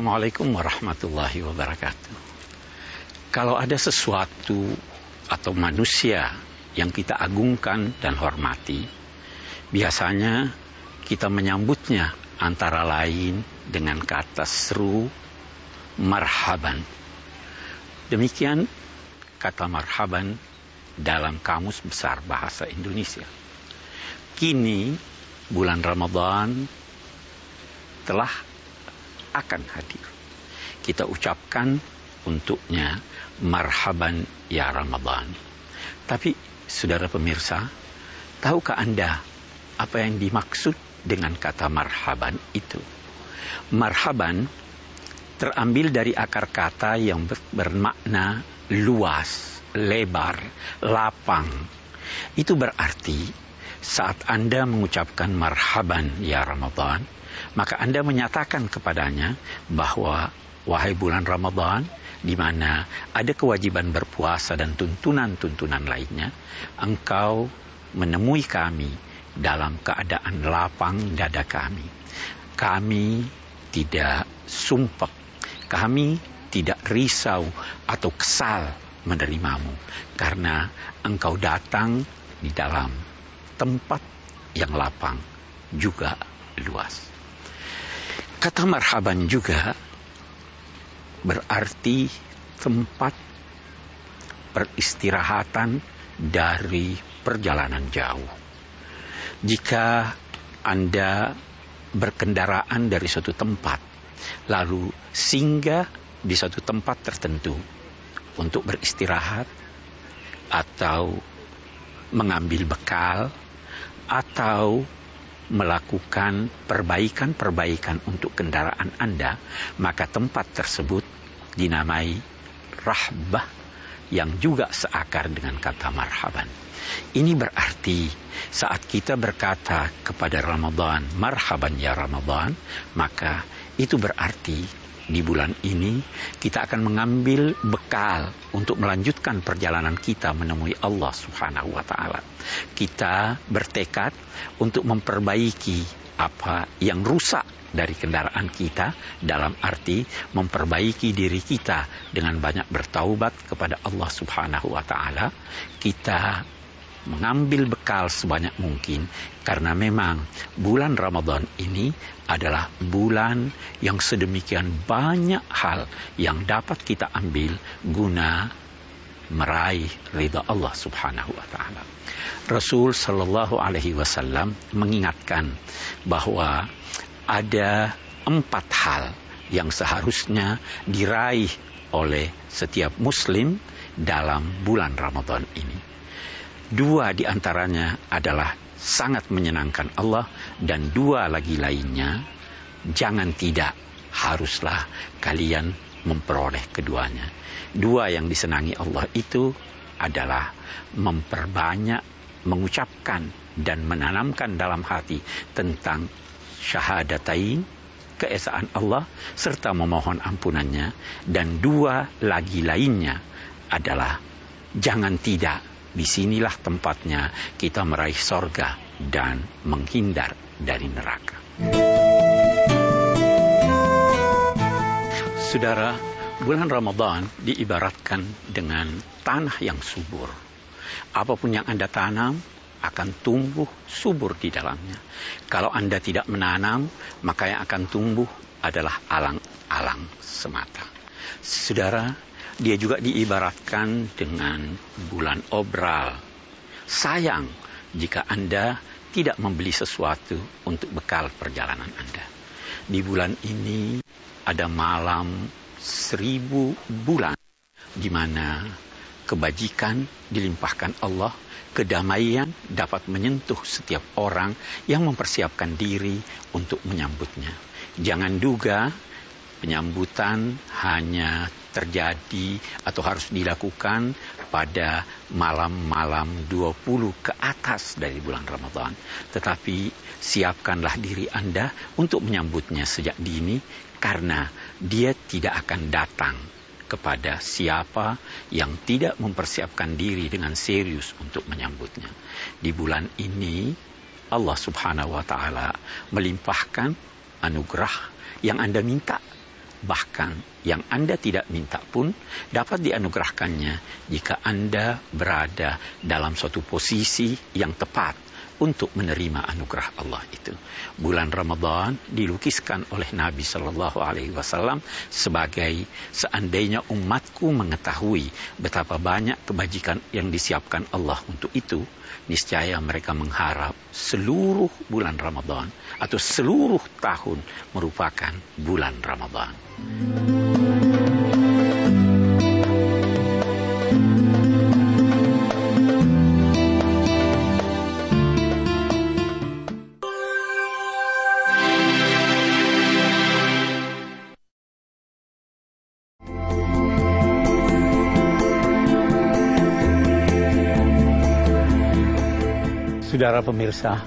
Assalamualaikum warahmatullahi wabarakatuh. Kalau ada sesuatu atau manusia yang kita agungkan dan hormati, biasanya kita menyambutnya antara lain dengan kata seru marhaban. Demikian kata marhaban dalam Kamus Besar Bahasa Indonesia. Kini bulan Ramadan telah akan hadir. Kita ucapkan untuknya marhaban ya Ramadan. Tapi saudara pemirsa, tahukah Anda apa yang dimaksud dengan kata marhaban itu? Marhaban terambil dari akar kata yang bermakna luas, lebar, lapang. Itu berarti saat Anda mengucapkan marhaban ya Ramadan, maka Anda menyatakan kepadanya bahwa wahai bulan Ramadan di mana ada kewajiban berpuasa dan tuntunan-tuntunan lainnya, engkau menemui kami dalam keadaan lapang dada kami. Kami tidak sumpah, kami tidak risau atau kesal menerimamu karena engkau datang di dalam tempat yang lapang juga luas. Kata marhaban juga berarti tempat peristirahatan dari perjalanan jauh. Jika Anda berkendaraan dari suatu tempat, lalu singgah di suatu tempat tertentu untuk beristirahat atau mengambil bekal atau melakukan perbaikan-perbaikan untuk kendaraan Anda, maka tempat tersebut dinamai rahbah yang juga seakar dengan kata marhaban. Ini berarti saat kita berkata kepada Ramadan, marhaban ya Ramadan, maka itu berarti di bulan ini kita akan mengambil bekal untuk melanjutkan perjalanan kita menemui Allah Subhanahu wa taala. Kita bertekad untuk memperbaiki apa yang rusak dari kendaraan kita dalam arti memperbaiki diri kita dengan banyak bertaubat kepada Allah Subhanahu wa taala. Kita mengambil bekal sebanyak mungkin karena memang bulan Ramadan ini adalah bulan yang sedemikian banyak hal yang dapat kita ambil guna meraih ridha Allah Subhanahu wa taala. Rasul sallallahu alaihi wasallam mengingatkan bahwa ada empat hal yang seharusnya diraih oleh setiap muslim dalam bulan Ramadan ini. Dua di antaranya adalah sangat menyenangkan Allah dan dua lagi lainnya jangan tidak haruslah kalian memperoleh keduanya. Dua yang disenangi Allah itu adalah memperbanyak mengucapkan dan menanamkan dalam hati tentang syahadatain keesaan Allah serta memohon ampunannya dan dua lagi lainnya adalah jangan tidak di sinilah tempatnya kita meraih sorga dan menghindar dari neraka. Saudara, bulan Ramadan diibaratkan dengan tanah yang subur. Apa pun yang Anda tanam akan tumbuh subur di dalamnya. Kalau Anda tidak menanam, maka yang akan tumbuh adalah alang-alang semata. Saudara, dia juga diibaratkan dengan bulan obral. Sayang jika Anda tidak membeli sesuatu untuk bekal perjalanan Anda. Di bulan ini ada malam seribu bulan di mana kebajikan dilimpahkan Allah, kedamaian dapat menyentuh setiap orang yang mempersiapkan diri untuk menyambutnya. Jangan duga penyambutan hanya terjadi atau harus dilakukan pada malam-malam 20 ke atas dari bulan Ramadan. Tetapi siapkanlah diri Anda untuk menyambutnya sejak dini karena dia tidak akan datang kepada siapa yang tidak mempersiapkan diri dengan serius untuk menyambutnya. Di bulan ini Allah Subhanahu wa taala melimpahkan anugerah yang Anda minta. Bahkan yang Anda tidak minta pun dapat dianugerahkannya jika Anda berada dalam suatu posisi yang tepat untuk menerima anugerah Allah itu. Bulan Ramadan dilukiskan oleh Nabi Shallallahu Alaihi Wasallam sebagai seandainya umatku mengetahui betapa banyak kebajikan yang disiapkan Allah untuk itu, niscaya mereka mengharap seluruh bulan Ramadan atau seluruh tahun merupakan bulan Ramadan. Saudara pemirsa,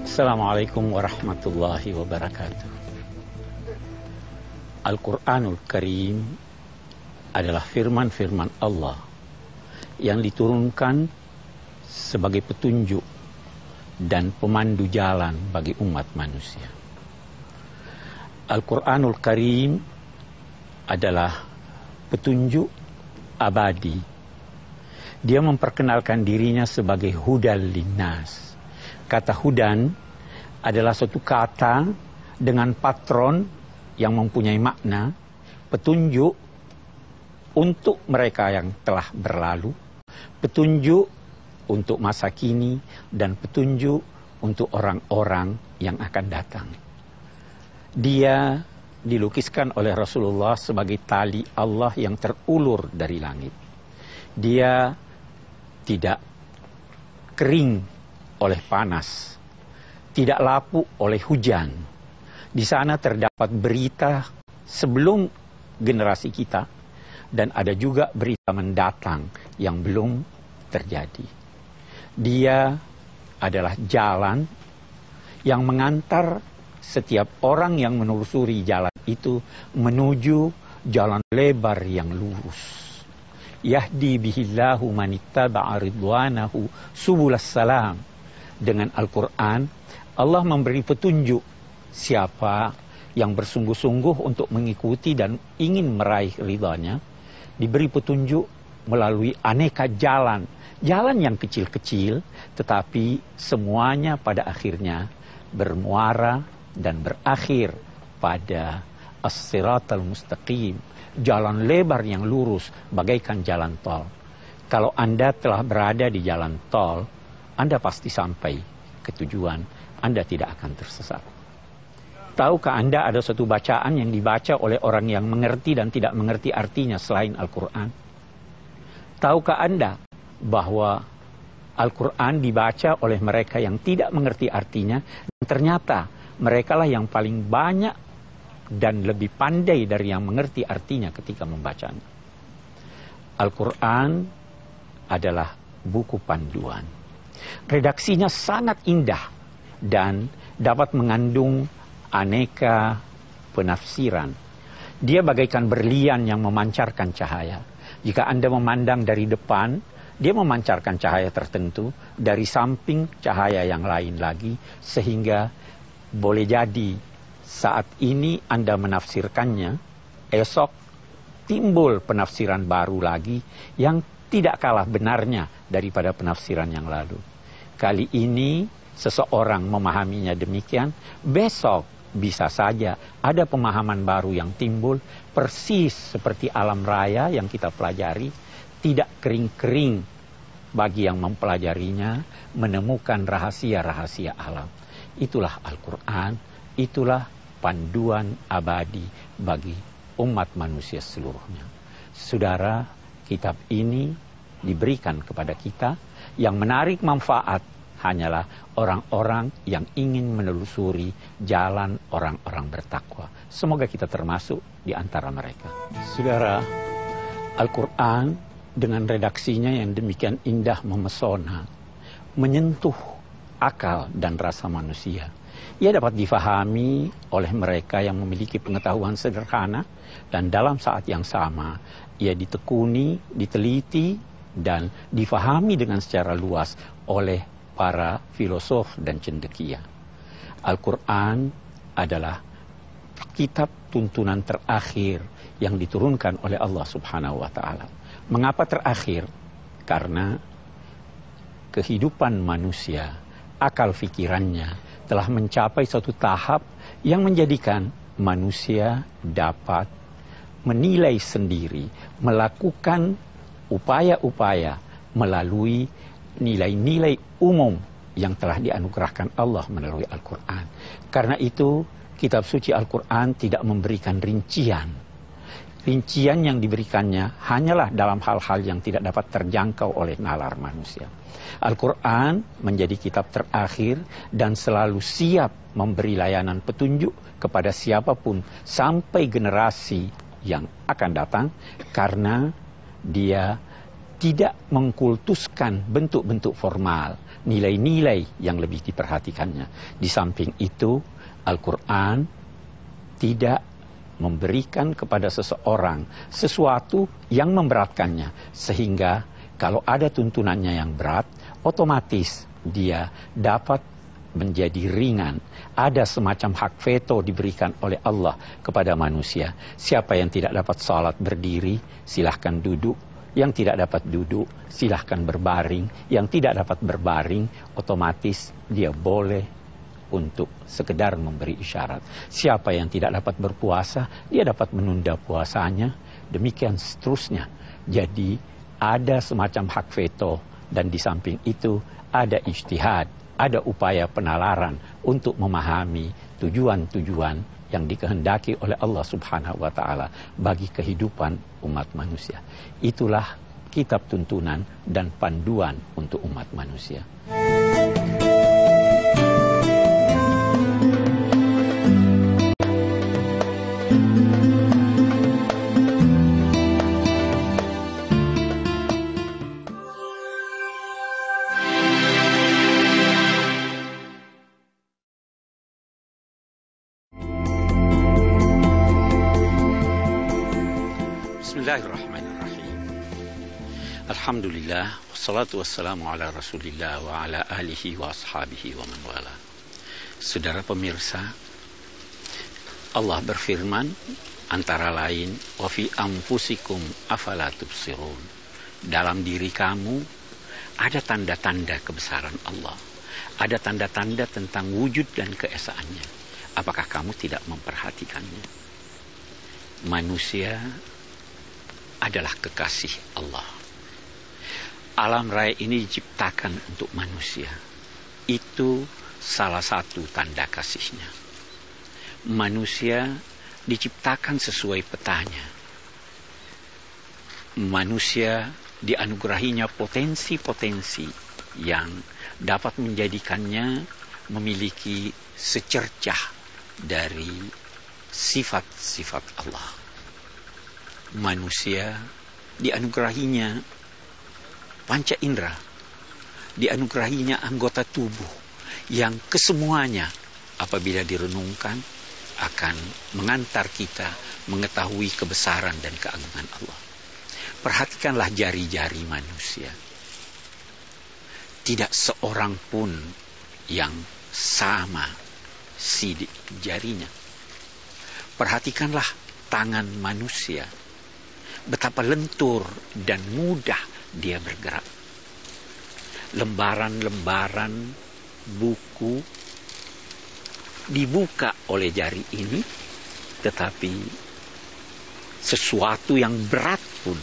Assalamualaikum warahmatullahi wabarakatuh. Al-Quranul Karim adalah firman-firman Allah yang diturunkan sebagai petunjuk dan pemandu jalan bagi umat manusia. Al-Quranul Karim adalah petunjuk abadi dia memperkenalkan dirinya sebagai hudal linnas. Kata hudan adalah suatu kata dengan patron yang mempunyai makna petunjuk untuk mereka yang telah berlalu, petunjuk untuk masa kini, dan petunjuk untuk orang-orang yang akan datang. Dia dilukiskan oleh Rasulullah sebagai tali Allah yang terulur dari langit. Dia tidak kering oleh panas, tidak lapuk oleh hujan. Di sana terdapat berita sebelum generasi kita dan ada juga berita mendatang yang belum terjadi. Dia adalah jalan yang mengantar setiap orang yang menelusuri jalan itu menuju jalan lebar yang lurus yahdi bihillahu manittaba'a ridwanahu subulas salam. Dengan Al-Quran, Allah memberi petunjuk siapa yang bersungguh-sungguh untuk mengikuti dan ingin meraih ridhanya, diberi petunjuk melalui aneka jalan. Jalan yang kecil-kecil, tetapi semuanya pada akhirnya bermuara dan berakhir pada as-siratal mustaqim, jalan lebar yang lurus bagaikan jalan tol. Kalau Anda telah berada di jalan tol, Anda pasti sampai ke tujuan. Anda tidak akan tersesat. Tahukah Anda ada suatu bacaan yang dibaca oleh orang yang mengerti dan tidak mengerti artinya selain Al-Quran? Tahukah Anda bahwa Al-Quran dibaca oleh mereka yang tidak mengerti artinya dan ternyata merekalah yang paling banyak dan lebih pandai dari yang mengerti artinya ketika membacanya. Al-Quran adalah buku panduan. Redaksinya sangat indah dan dapat mengandung aneka penafsiran. Dia bagaikan berlian yang memancarkan cahaya. Jika Anda memandang dari depan, dia memancarkan cahaya tertentu, dari samping cahaya yang lain lagi, sehingga boleh jadi saat ini Anda menafsirkannya, esok timbul penafsiran baru lagi yang tidak kalah benarnya daripada penafsiran yang lalu. Kali ini seseorang memahaminya demikian, besok bisa saja ada pemahaman baru yang timbul persis seperti alam raya yang kita pelajari, tidak kering-kering bagi yang mempelajarinya menemukan rahasia-rahasia alam. Itulah Al-Quran, itulah panduan abadi bagi umat manusia seluruhnya. Saudara, kitab ini diberikan kepada kita yang menarik manfaat hanyalah orang-orang yang ingin menelusuri jalan orang-orang bertakwa. Semoga kita termasuk di antara mereka. Saudara, Al-Quran dengan redaksinya yang demikian indah memesona, menyentuh akal dan rasa manusia ia dapat difahami oleh mereka yang memiliki pengetahuan sederhana dan dalam saat yang sama ia ditekuni, diteliti dan difahami dengan secara luas oleh para filosof dan cendekia. Al-Quran adalah kitab tuntunan terakhir yang diturunkan oleh Allah Subhanahu wa taala. Mengapa terakhir? Karena kehidupan manusia, akal fikirannya telah mencapai suatu tahap yang menjadikan manusia dapat menilai sendiri, melakukan upaya-upaya melalui nilai-nilai umum yang telah dianugerahkan Allah melalui Al-Quran. Karena itu, kitab suci Al-Quran tidak memberikan rincian rincian yang diberikannya hanyalah dalam hal-hal yang tidak dapat terjangkau oleh nalar manusia. Al-Quran menjadi kitab terakhir dan selalu siap memberi layanan petunjuk kepada siapa pun sampai generasi yang akan datang karena dia tidak mengkultuskan bentuk-bentuk formal, nilai-nilai yang lebih diperhatikannya. Di samping itu, Al-Quran tidak memberikan kepada seseorang sesuatu yang memberatkannya sehingga kalau ada tuntunannya yang berat otomatis dia dapat menjadi ringan. Ada semacam hak veto diberikan oleh Allah kepada manusia. Siapa yang tidak dapat salat berdiri, silahkan duduk. Yang tidak dapat duduk, silahkan berbaring. Yang tidak dapat berbaring, otomatis dia boleh untuk sekedar memberi isyarat. Siapa yang tidak dapat berpuasa, dia dapat menunda puasanya, demikian seterusnya. Jadi ada semacam hak veto dan di samping itu ada ijtihad, ada upaya penalaran untuk memahami tujuan-tujuan yang dikehendaki oleh Allah Subhanahu wa taala bagi kehidupan umat manusia. Itulah kitab tuntunan dan panduan untuk umat manusia. Alhamdulillah, wassalatu wassalamu ala rasulillah wa ala alihi wa ashabihi wa man wala. Saudara pemirsa, Allah berfirman antara lain wa fi anfusikum afala tubsirun. Dalam diri kamu ada tanda-tanda kebesaran Allah. Ada tanda-tanda tentang wujud dan keesaannya. Apakah kamu tidak memperhatikannya? Manusia adalah kekasih Allah. Alam raya ini diciptakan untuk manusia. Itu salah satu tanda kasihnya. Manusia diciptakan sesuai petanya. Manusia dianugerahinya potensi-potensi yang dapat menjadikannya memiliki secercah dari sifat-sifat Allah manusia dianugerahinya panca indera, dianugerahinya anggota tubuh yang kesemuanya apabila direnungkan akan mengantar kita mengetahui kebesaran dan keagungan Allah. Perhatikanlah jari-jari manusia. Tidak seorang pun yang sama sidik jarinya. Perhatikanlah tangan manusia betapa lentur dan mudah dia bergerak. Lembaran-lembaran buku dibuka oleh jari ini, tetapi sesuatu yang berat pun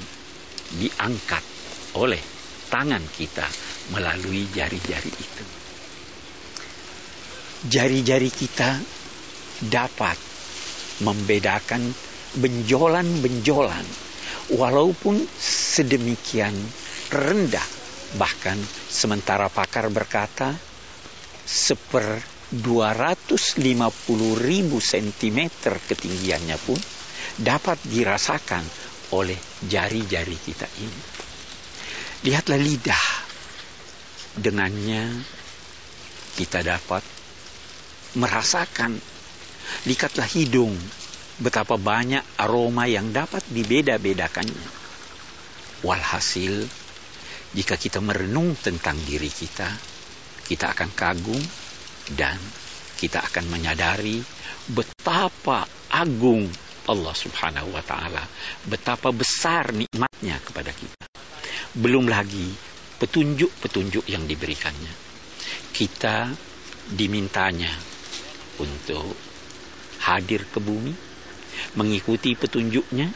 diangkat oleh tangan kita melalui jari-jari itu. Jari-jari kita dapat membedakan benjolan-benjolan walaupun sedemikian rendah bahkan sementara pakar berkata seper 250 ribu sentimeter ketinggiannya pun dapat dirasakan oleh jari-jari kita ini. Lihatlah lidah. Dengannya kita dapat merasakan. Lihatlah hidung betapa banyak aroma yang dapat dibeda-bedakannya. Walhasil, jika kita merenung tentang diri kita, kita akan kagum dan kita akan menyadari betapa agung Allah Subhanahu wa taala, betapa besar nikmatnya kepada kita. Belum lagi petunjuk-petunjuk yang diberikannya. Kita dimintanya untuk hadir ke bumi, mengikuti petunjuknya,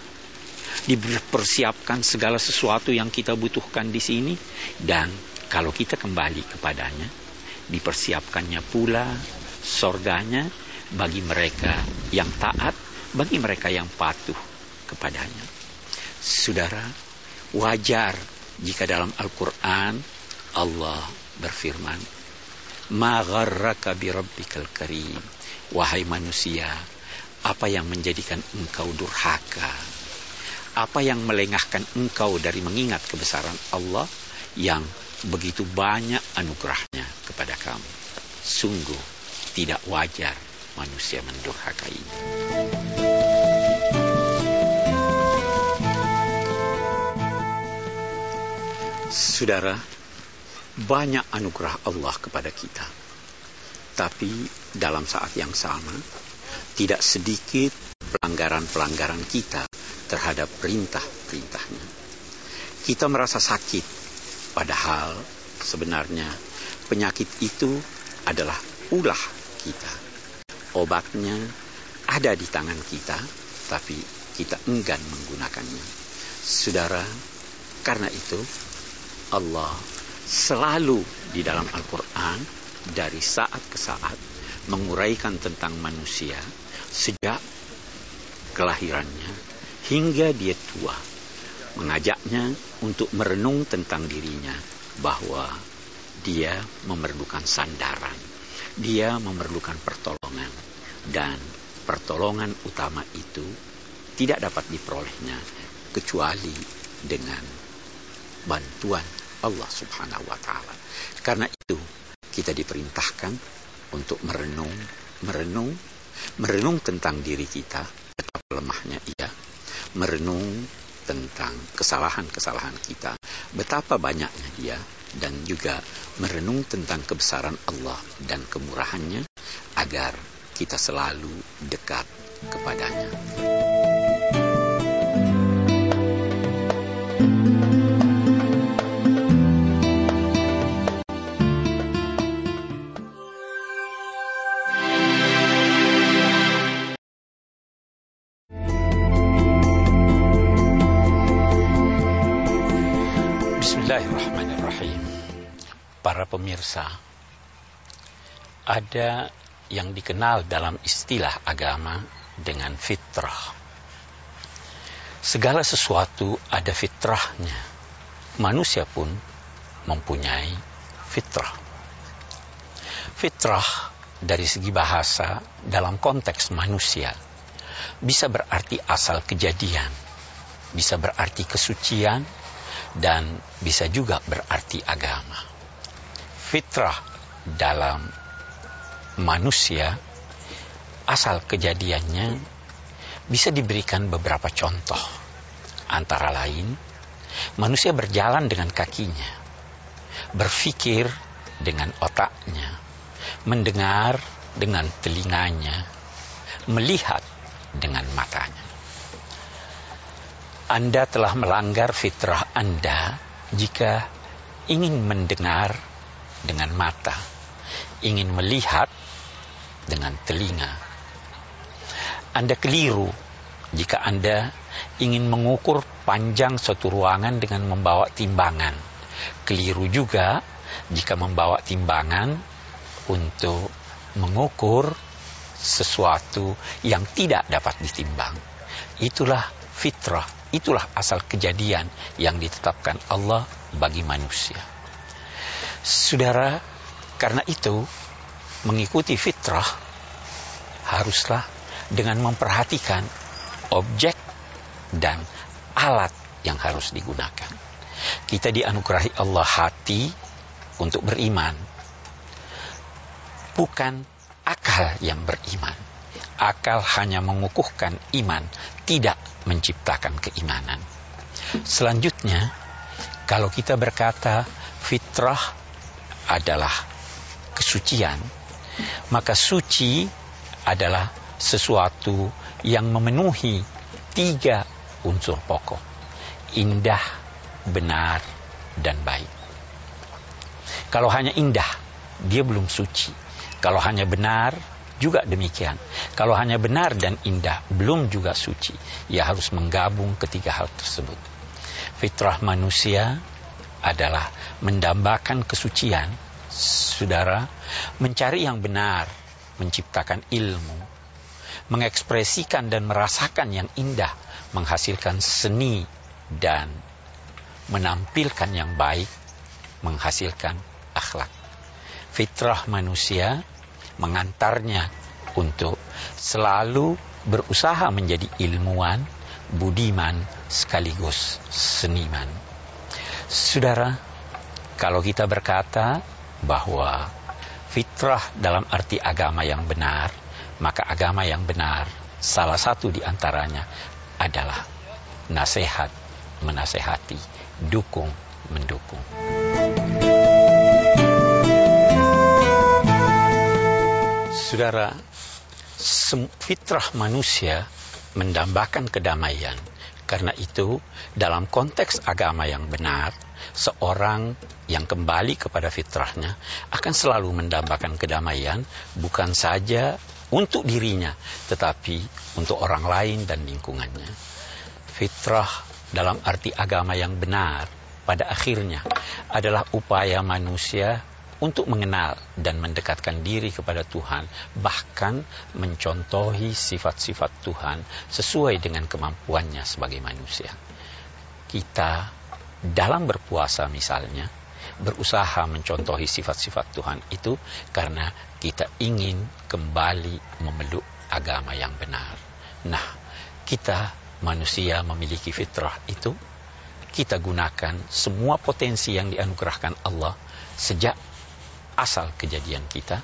dipersiapkan segala sesuatu yang kita butuhkan di sini, dan kalau kita kembali kepadanya, dipersiapkannya pula sorganya bagi mereka yang taat, bagi mereka yang patuh kepadanya. Saudara, wajar jika dalam Al-Quran Allah berfirman, Ma gharraka bi rabbikal karim. Wahai manusia, apa yang menjadikan engkau durhaka? Apa yang melengahkan engkau dari mengingat kebesaran Allah yang begitu banyak anugerahnya kepada kamu? Sungguh tidak wajar manusia mendurhakai. Saudara, banyak anugerah Allah kepada kita. Tapi dalam saat yang sama, tidak sedikit pelanggaran-pelanggaran kita terhadap perintah-perintahnya. Kita merasa sakit, padahal sebenarnya penyakit itu adalah ulah kita. Obatnya ada di tangan kita, tapi kita enggan menggunakannya. Saudara, karena itu Allah selalu di dalam Al-Quran dari saat ke saat menguraikan tentang manusia sejak kelahirannya hingga dia tua. Mengajaknya untuk merenung tentang dirinya bahwa dia memerlukan sandaran. Dia memerlukan pertolongan. Dan pertolongan utama itu tidak dapat diperolehnya kecuali dengan bantuan Allah Subhanahu wa taala. Karena itu kita diperintahkan untuk merenung, merenung, merenung tentang diri kita, betapa lemahnya ia, merenung tentang kesalahan-kesalahan kita, betapa banyaknya dia, dan juga merenung tentang kebesaran Allah dan kemurahannya, agar kita selalu dekat kepadanya. Pemirsa, ada yang dikenal dalam istilah agama dengan fitrah. Segala sesuatu ada fitrahnya. Manusia pun mempunyai fitrah. Fitrah dari segi bahasa dalam konteks manusia bisa berarti asal kejadian, bisa berarti kesucian, dan bisa juga berarti agama. Fitrah dalam manusia asal kejadiannya bisa diberikan beberapa contoh. Antara lain, manusia berjalan dengan kakinya, berpikir dengan otaknya, mendengar dengan telinganya, melihat dengan matanya. Anda telah melanggar fitrah Anda jika ingin mendengar dengan mata, ingin melihat dengan telinga. Anda keliru jika Anda ingin mengukur panjang suatu ruangan dengan membawa timbangan. Keliru juga jika membawa timbangan untuk mengukur sesuatu yang tidak dapat ditimbang. Itulah fitrah Itulah asal kejadian yang ditetapkan Allah bagi manusia. Saudara, karena itu mengikuti fitrah haruslah dengan memperhatikan objek dan alat yang harus digunakan. Kita dianugerahi Allah hati untuk beriman, bukan akal yang beriman. Akal hanya mengukuhkan iman, tidak menciptakan keimanan. Selanjutnya, kalau kita berkata fitrah adalah kesucian, maka suci adalah sesuatu yang memenuhi tiga unsur pokok. Indah, benar, dan baik. Kalau hanya indah, dia belum suci. Kalau hanya benar, juga demikian. Kalau hanya benar dan indah, belum juga suci. Ia harus menggabung ketiga hal tersebut. Fitrah manusia adalah mendambakan kesucian, saudara, mencari yang benar, menciptakan ilmu, mengekspresikan dan merasakan yang indah, menghasilkan seni dan menampilkan yang baik, menghasilkan akhlak. Fitrah manusia mengantarnya untuk selalu berusaha menjadi ilmuwan, budiman, sekaligus seniman. Saudara, kalau kita berkata bahwa fitrah dalam arti agama yang benar, maka agama yang benar salah satu di antaranya adalah nasihat, menasehati, dukung, mendukung. Saudara, fitrah manusia mendambakan kedamaian. Karena itu, dalam konteks agama yang benar, seorang yang kembali kepada fitrahnya akan selalu mendambakan kedamaian, bukan saja untuk dirinya, tetapi untuk orang lain dan lingkungannya. Fitrah dalam arti agama yang benar, pada akhirnya adalah upaya manusia untuk mengenal dan mendekatkan diri kepada Tuhan, bahkan mencontohi sifat-sifat Tuhan sesuai dengan kemampuannya sebagai manusia. Kita dalam berpuasa misalnya, berusaha mencontohi sifat-sifat Tuhan itu karena kita ingin kembali memeluk agama yang benar. Nah, kita manusia memiliki fitrah itu, kita gunakan semua potensi yang dianugerahkan Allah sejak asal kejadian kita,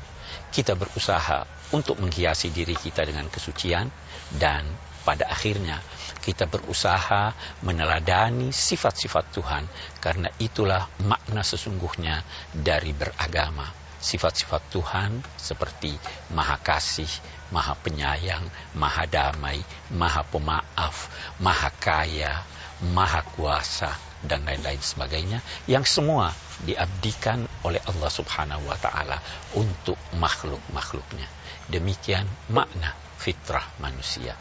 kita berusaha untuk menghiasi diri kita dengan kesucian dan pada akhirnya kita berusaha meneladani sifat-sifat Tuhan karena itulah makna sesungguhnya dari beragama. Sifat-sifat Tuhan seperti maha kasih, maha penyayang, maha damai, maha pemaaf, maha kaya, maha kuasa, dan lain-lain sebagainya yang semua diabdikan oleh Allah Subhanahu wa taala untuk makhluk-makhluknya. Demikian makna fitrah manusia.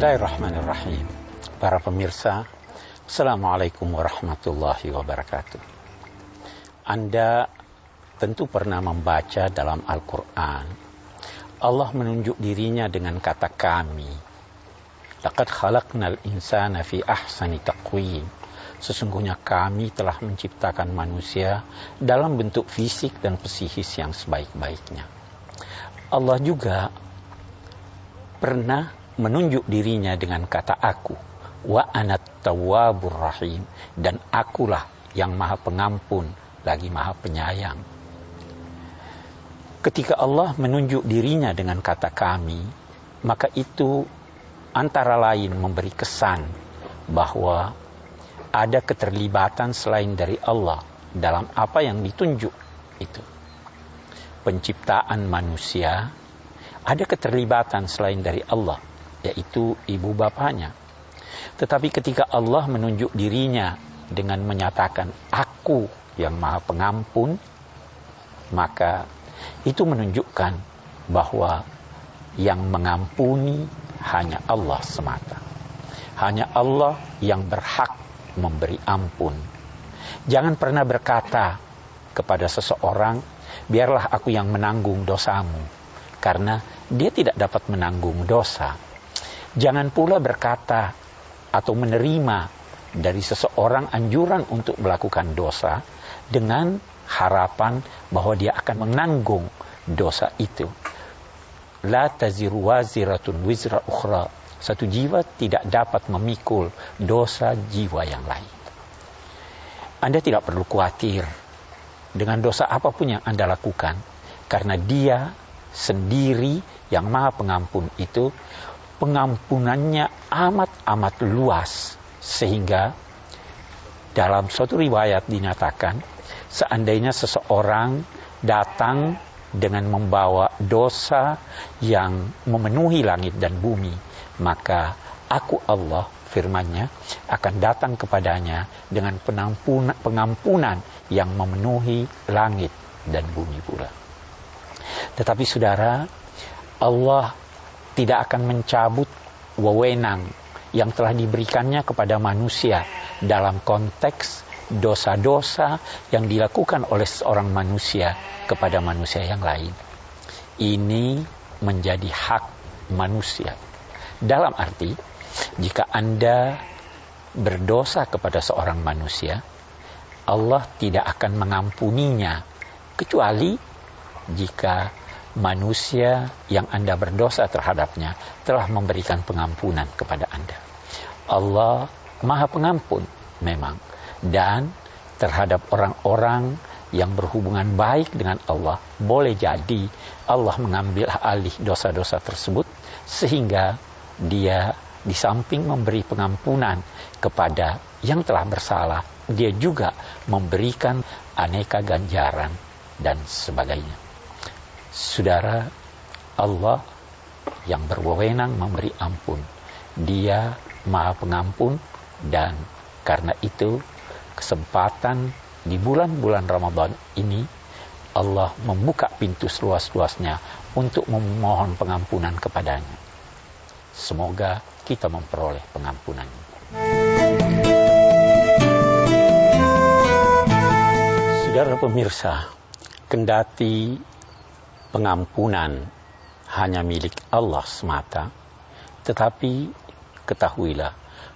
Bismillahirrahmanirrahim. Para pemirsa, Assalamualaikum warahmatullahi wabarakatuh. Anda tentu pernah membaca dalam Al-Quran, Allah menunjuk dirinya dengan kata kami. Laqad khalaqnal insana fi ahsani taqwim. Sesungguhnya kami telah menciptakan manusia dalam bentuk fisik dan psikis yang sebaik-baiknya. Allah juga pernah menunjuk dirinya dengan kata aku. Wa anat tawwabur rahim. Dan akulah yang maha pengampun lagi maha penyayang. Ketika Allah menunjuk dirinya dengan kata kami maka itu antara lain memberi kesan bahwa ada keterlibatan selain dari Allah dalam apa yang ditunjuk itu. Penciptaan manusia ada keterlibatan selain dari Allah yaitu ibu bapanya. Tetapi ketika Allah menunjuk dirinya dengan menyatakan aku yang maha pengampun, maka itu menunjukkan bahwa yang mengampuni hanya Allah semata. Hanya Allah yang berhak memberi ampun. Jangan pernah berkata kepada seseorang, biarlah aku yang menanggung dosamu. Karena dia tidak dapat menanggung dosa Jangan pula berkata atau menerima dari seseorang anjuran untuk melakukan dosa dengan harapan bahwa dia akan menanggung dosa itu. La taziru waziratun wizra ukhra Satu jiwa tidak dapat memikul dosa jiwa yang lain. Anda tidak perlu khawatir dengan dosa apa pun yang Anda lakukan, karena Dia sendiri yang Maha Pengampun itu pengampunannya amat-amat luas sehingga dalam suatu riwayat dinyatakan seandainya seseorang datang dengan membawa dosa yang memenuhi langit dan bumi, maka aku Allah firmannya akan datang kepadanya dengan pengampunan, pengampunan yang memenuhi langit dan bumi pula. Tetapi saudara, Allah tidak akan mencabut wewenang yang telah diberikannya kepada manusia dalam konteks dosa-dosa yang dilakukan oleh seorang manusia kepada manusia yang lain. Ini menjadi hak manusia. Dalam arti, jika Anda berdosa kepada seorang manusia, Allah tidak akan mengampuninya kecuali jika manusia yang Anda berdosa terhadapnya telah memberikan pengampunan kepada Anda. Allah Maha Pengampun memang dan terhadap orang-orang yang berhubungan baik dengan Allah, boleh jadi Allah mengambil alih dosa-dosa tersebut sehingga dia di samping memberi pengampunan kepada yang telah bersalah, dia juga memberikan aneka ganjaran dan sebagainya. Saudara, Allah yang berwenang memberi ampun. Dia Maha Pengampun dan karena itu kesempatan di bulan-bulan Ramadan ini Allah membuka pintu seluas-luasnya untuk memohon pengampunan kepadanya. Semoga kita memperoleh pengampunan. Saudara pemirsa, kendati pengampunan hanya milik Allah semata, tetapi ketahuilah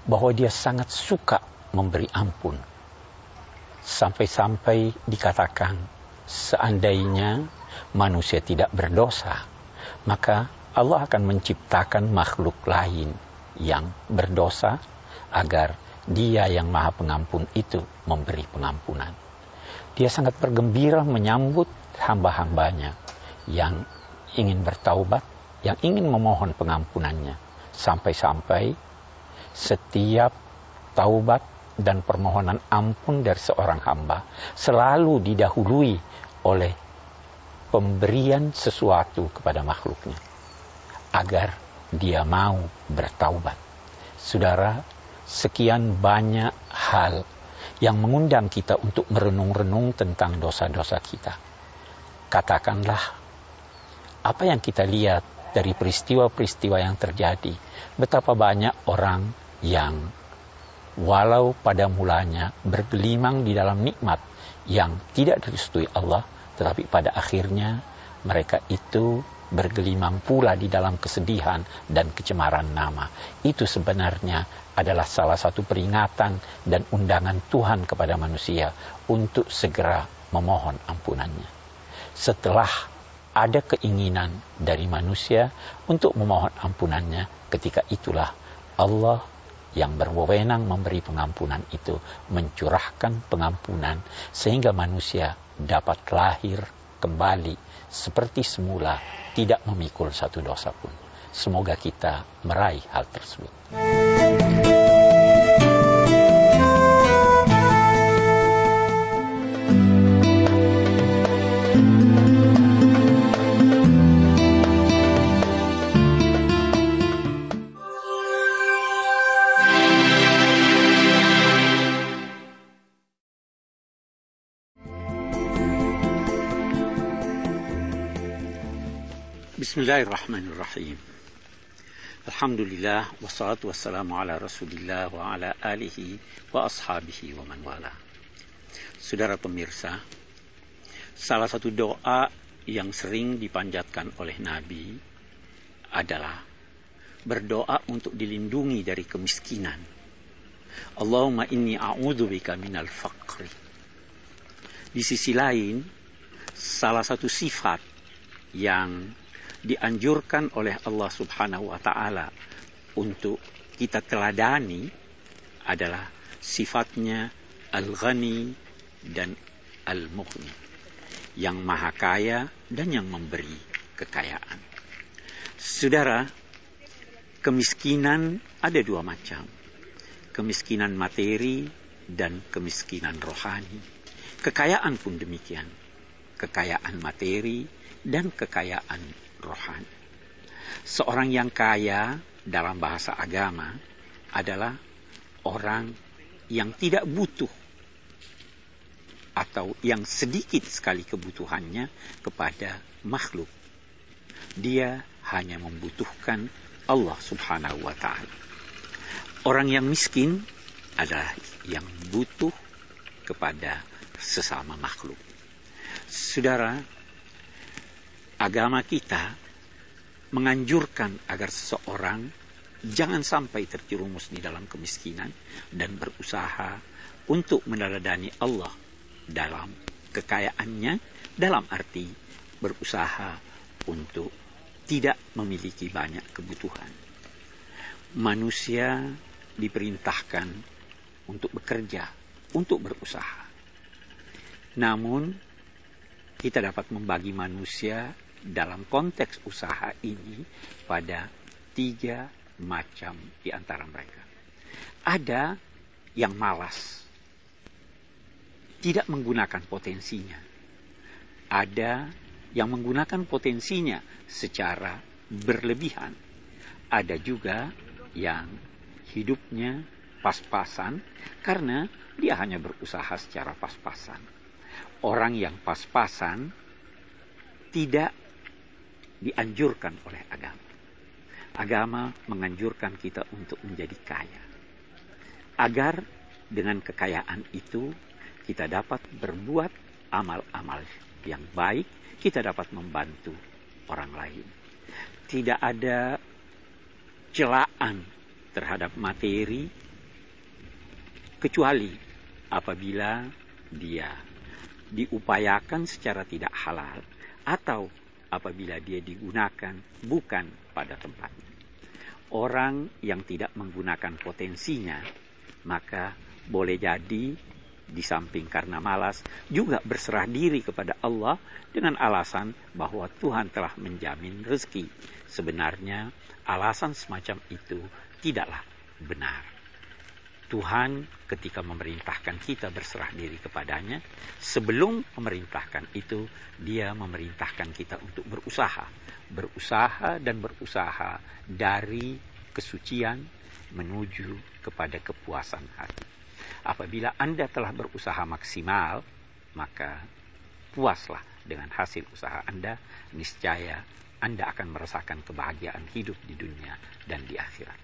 bahwa dia sangat suka memberi ampun. Sampai-sampai dikatakan seandainya manusia tidak berdosa, maka Allah akan menciptakan makhluk lain yang berdosa agar dia yang maha pengampun itu memberi pengampunan. Dia sangat bergembira menyambut hamba-hambanya yang ingin bertaubat, yang ingin memohon pengampunannya. Sampai-sampai setiap taubat dan permohonan ampun dari seorang hamba selalu didahului oleh pemberian sesuatu kepada makhluknya agar dia mau bertaubat. Saudara, sekian banyak hal yang mengundang kita untuk merenung-renung tentang dosa-dosa kita. Katakanlah, apa yang kita lihat dari peristiwa-peristiwa yang terjadi, betapa banyak orang yang walau pada mulanya bergelimang di dalam nikmat yang tidak direstui Allah, tetapi pada akhirnya mereka itu bergelimang pula di dalam kesedihan dan kecemaran nama. Itu sebenarnya adalah salah satu peringatan dan undangan Tuhan kepada manusia untuk segera memohon ampunannya. Setelah ada keinginan dari manusia untuk memohon ampunannya, ketika itulah Allah yang berwenang memberi pengampunan itu mencurahkan pengampunan sehingga manusia dapat lahir kembali seperti semula tidak memikul satu dosa pun. Semoga kita meraih hal tersebut. Bismillahirrahmanirrahim. Alhamdulillah wassalatu wassalamu ala Rasulillah wa ala alihi wa ashabihi wa man wala. Saudara pemirsa, salah satu doa yang sering dipanjatkan oleh Nabi adalah berdoa untuk dilindungi dari kemiskinan. Allahumma inni a'udzubika minal faqri. Di sisi lain, salah satu sifat yang dianjurkan oleh Allah Subhanahu wa taala untuk kita teladani adalah sifatnya al-ghani dan al-mughni yang maha kaya dan yang memberi kekayaan. Saudara, kemiskinan ada dua macam. Kemiskinan materi dan kemiskinan rohani. Kekayaan pun demikian. Kekayaan materi dan kekayaan rohani. Seorang yang kaya dalam bahasa agama adalah orang yang tidak butuh atau yang sedikit sekali kebutuhannya kepada makhluk. Dia hanya membutuhkan Allah Subhanahu wa taala. Orang yang miskin adalah yang butuh kepada sesama makhluk. Saudara, agama kita menganjurkan agar seseorang jangan sampai terjerumus di dalam kemiskinan dan berusaha untuk meneladani Allah dalam kekayaannya dalam arti berusaha untuk tidak memiliki banyak kebutuhan. Manusia diperintahkan untuk bekerja, untuk berusaha. Namun, kita dapat membagi manusia dalam konteks usaha ini pada tiga macam di antara mereka. Ada yang malas, tidak menggunakan potensinya. Ada yang menggunakan potensinya secara berlebihan. Ada juga yang hidupnya pas-pasan karena dia hanya berusaha secara pas-pasan. Orang yang pas-pasan tidak dianjurkan oleh agama. Agama menganjurkan kita untuk menjadi kaya. Agar dengan kekayaan itu kita dapat berbuat amal-amal yang baik, kita dapat membantu orang lain. Tidak ada celaan terhadap materi kecuali apabila dia diupayakan secara tidak halal atau apabila dia digunakan bukan pada tempatnya. Orang yang tidak menggunakan potensinya, maka boleh jadi di samping karena malas juga berserah diri kepada Allah dengan alasan bahwa Tuhan telah menjamin rezeki. Sebenarnya alasan semacam itu tidaklah benar. Tuhan ketika memerintahkan kita berserah diri kepadanya, sebelum memerintahkan itu, dia memerintahkan kita untuk berusaha. Berusaha dan berusaha dari kesucian menuju kepada kepuasan hati. Apabila Anda telah berusaha maksimal, maka puaslah dengan hasil usaha Anda, niscaya Anda akan merasakan kebahagiaan hidup di dunia dan di akhirat.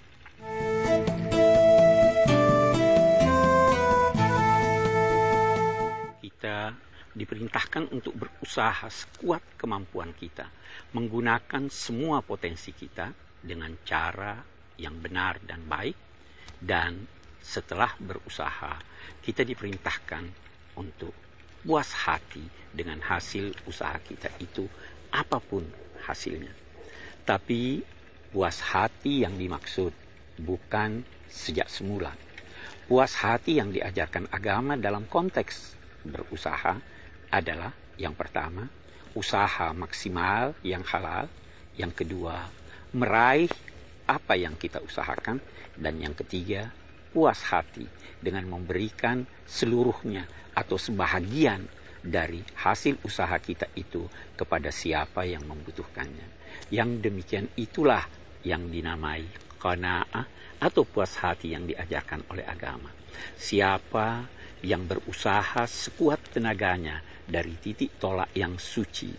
Kita diperintahkan untuk berusaha sekuat kemampuan kita, menggunakan semua potensi kita dengan cara yang benar dan baik, dan setelah berusaha, kita diperintahkan untuk puas hati dengan hasil usaha kita itu, apa pun hasilnya. Tapi puas hati yang dimaksud bukan sejak semula. Puas hati yang diajarkan agama dalam konteks berusaha adalah yang pertama, usaha maksimal yang halal, yang kedua, meraih apa yang kita usahakan, dan yang ketiga, puas hati dengan memberikan seluruhnya atau sebahagian dari hasil usaha kita itu kepada siapa yang membutuhkannya. Yang demikian itulah yang dinamai qanaah atau puas hati yang diajarkan oleh agama. Siapa yang berusaha sekuat tenaganya dari titik tolak yang suci.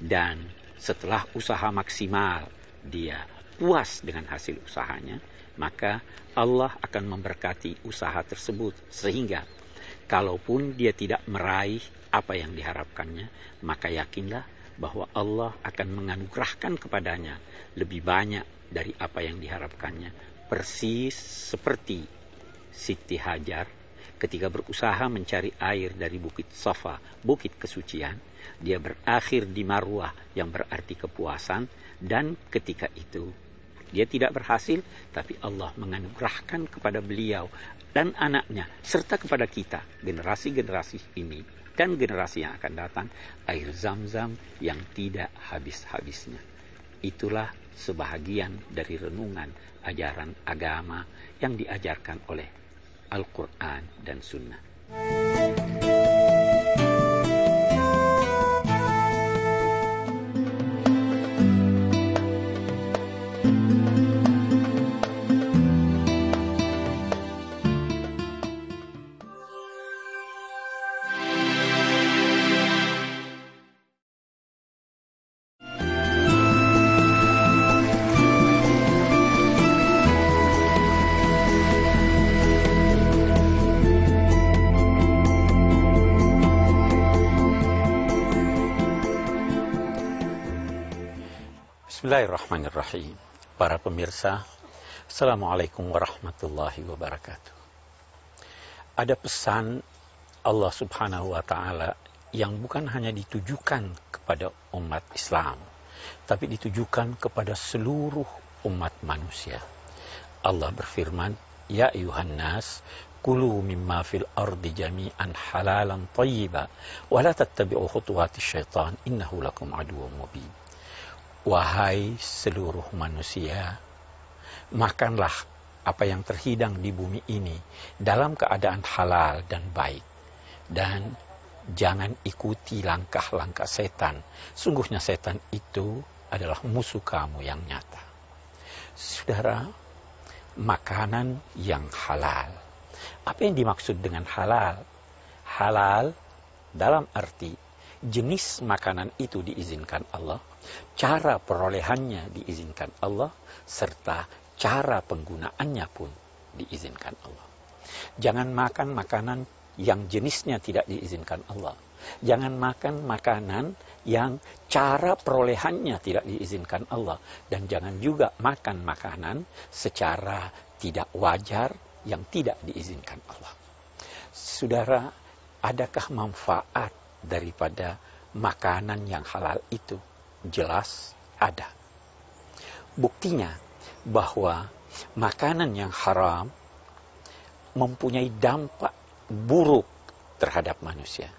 Dan setelah usaha maksimal dia puas dengan hasil usahanya maka Allah akan memberkati usaha tersebut sehingga kalaupun dia tidak meraih apa yang diharapkannya maka yakinlah bahwa Allah akan menganugerahkan kepadanya lebih banyak dari apa yang diharapkannya. Persis seperti Siti Hajar ketika berusaha mencari air dari bukit Safa, bukit kesucian, dia berakhir di Marwah yang berarti kepuasan dan ketika itu Dia tidak berhasil, tapi Allah menganugerahkan kepada beliau dan anaknya, serta kepada kita, generasi-generasi ini, dan generasi yang akan datang, air zam-zam yang tidak habis-habisnya. Itulah sebahagian dari renungan ajaran agama yang diajarkan oleh Al-Quran dan Sunnah. Bismillahirrahmanirrahim. Para pemirsa, Assalamualaikum warahmatullahi wabarakatuh. Ada pesan Allah subhanahu wa ta'ala yang bukan hanya ditujukan kepada umat Islam, tapi ditujukan kepada seluruh umat manusia. Allah berfirman, Ya ayuhan nas, kulu mimma fil ardi jami'an halalan tayyiba, wa la tattabi'u khutuwati syaitan, innahu lakum aduwwum mubin. Wahai seluruh manusia, makanlah apa yang terhidang di bumi ini dalam keadaan halal dan baik. Dan jangan ikuti langkah-langkah setan. Sungguhnya setan itu adalah musuh kamu yang nyata. Saudara, makanan yang halal. Apa yang dimaksud dengan halal? Halal dalam arti jenis makanan itu diizinkan Allah, cara perolehannya diizinkan Allah, serta cara penggunaannya pun diizinkan Allah. Jangan makan makanan yang jenisnya tidak diizinkan Allah. Jangan makan makanan yang cara perolehannya tidak diizinkan Allah. Dan jangan juga makan makanan secara tidak wajar yang tidak diizinkan Allah. Saudara, adakah manfaat daripada makanan yang halal itu jelas ada. Buktinya bahwa makanan yang haram mempunyai dampak buruk terhadap manusia.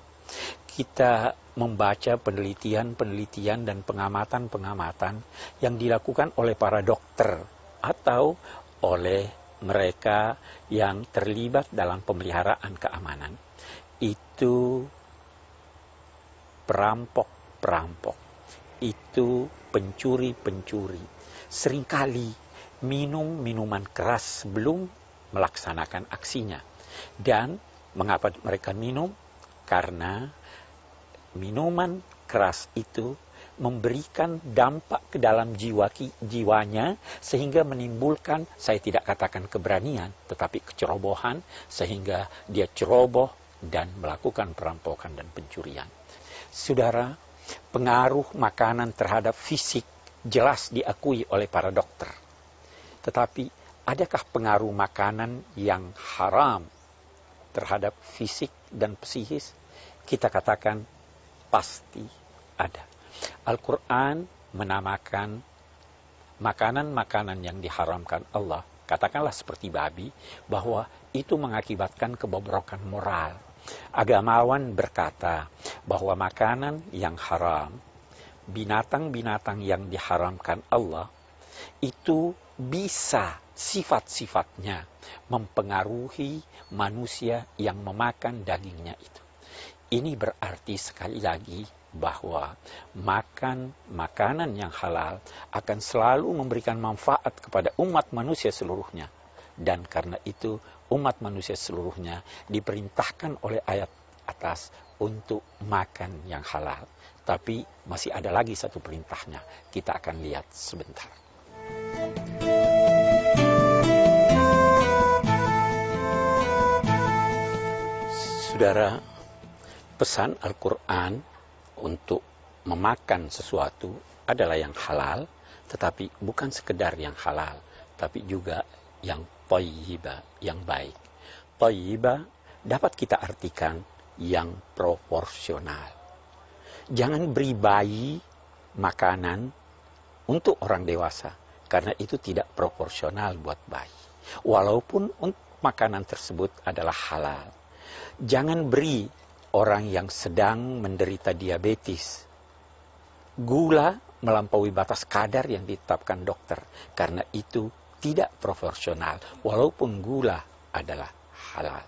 Kita membaca penelitian-penelitian dan pengamatan-pengamatan yang dilakukan oleh para dokter atau oleh mereka yang terlibat dalam pemeliharaan keamanan. Itu perampok-perampok, itu pencuri-pencuri. Seringkali minum minuman keras sebelum melaksanakan aksinya. Dan mengapa mereka minum? Karena minuman keras itu memberikan dampak ke dalam jiwa jiwanya sehingga menimbulkan saya tidak katakan keberanian tetapi kecerobohan sehingga dia ceroboh dan melakukan perampokan dan pencurian. Saudara, pengaruh makanan terhadap fisik jelas diakui oleh para dokter. Tetapi adakah pengaruh makanan yang haram terhadap fisik dan psikis? Kita katakan pasti ada. Al-Quran menamakan makanan-makanan yang diharamkan Allah, katakanlah seperti babi, bahwa itu mengakibatkan kebobrokan moral Agamawan berkata bahwa makanan yang haram, binatang-binatang yang diharamkan Allah, itu bisa sifat-sifatnya mempengaruhi manusia yang memakan dagingnya itu. Ini berarti sekali lagi bahwa makan makanan yang halal akan selalu memberikan manfaat kepada umat manusia seluruhnya. Dan karena itu umat manusia seluruhnya diperintahkan oleh ayat atas untuk makan yang halal. Tapi masih ada lagi satu perintahnya. Kita akan lihat sebentar. Saudara, pesan Al-Quran untuk memakan sesuatu adalah yang halal, tetapi bukan sekedar yang halal, tapi juga yang tayyiba, yang baik. Tayyiba dapat kita artikan yang proporsional. Jangan beri bayi makanan untuk orang dewasa. Karena itu tidak proporsional buat bayi. Walaupun makanan tersebut adalah halal. Jangan beri orang yang sedang menderita diabetes gula melampaui batas kadar yang ditetapkan dokter. Karena itu tidak proporsional, walaupun gula adalah halal.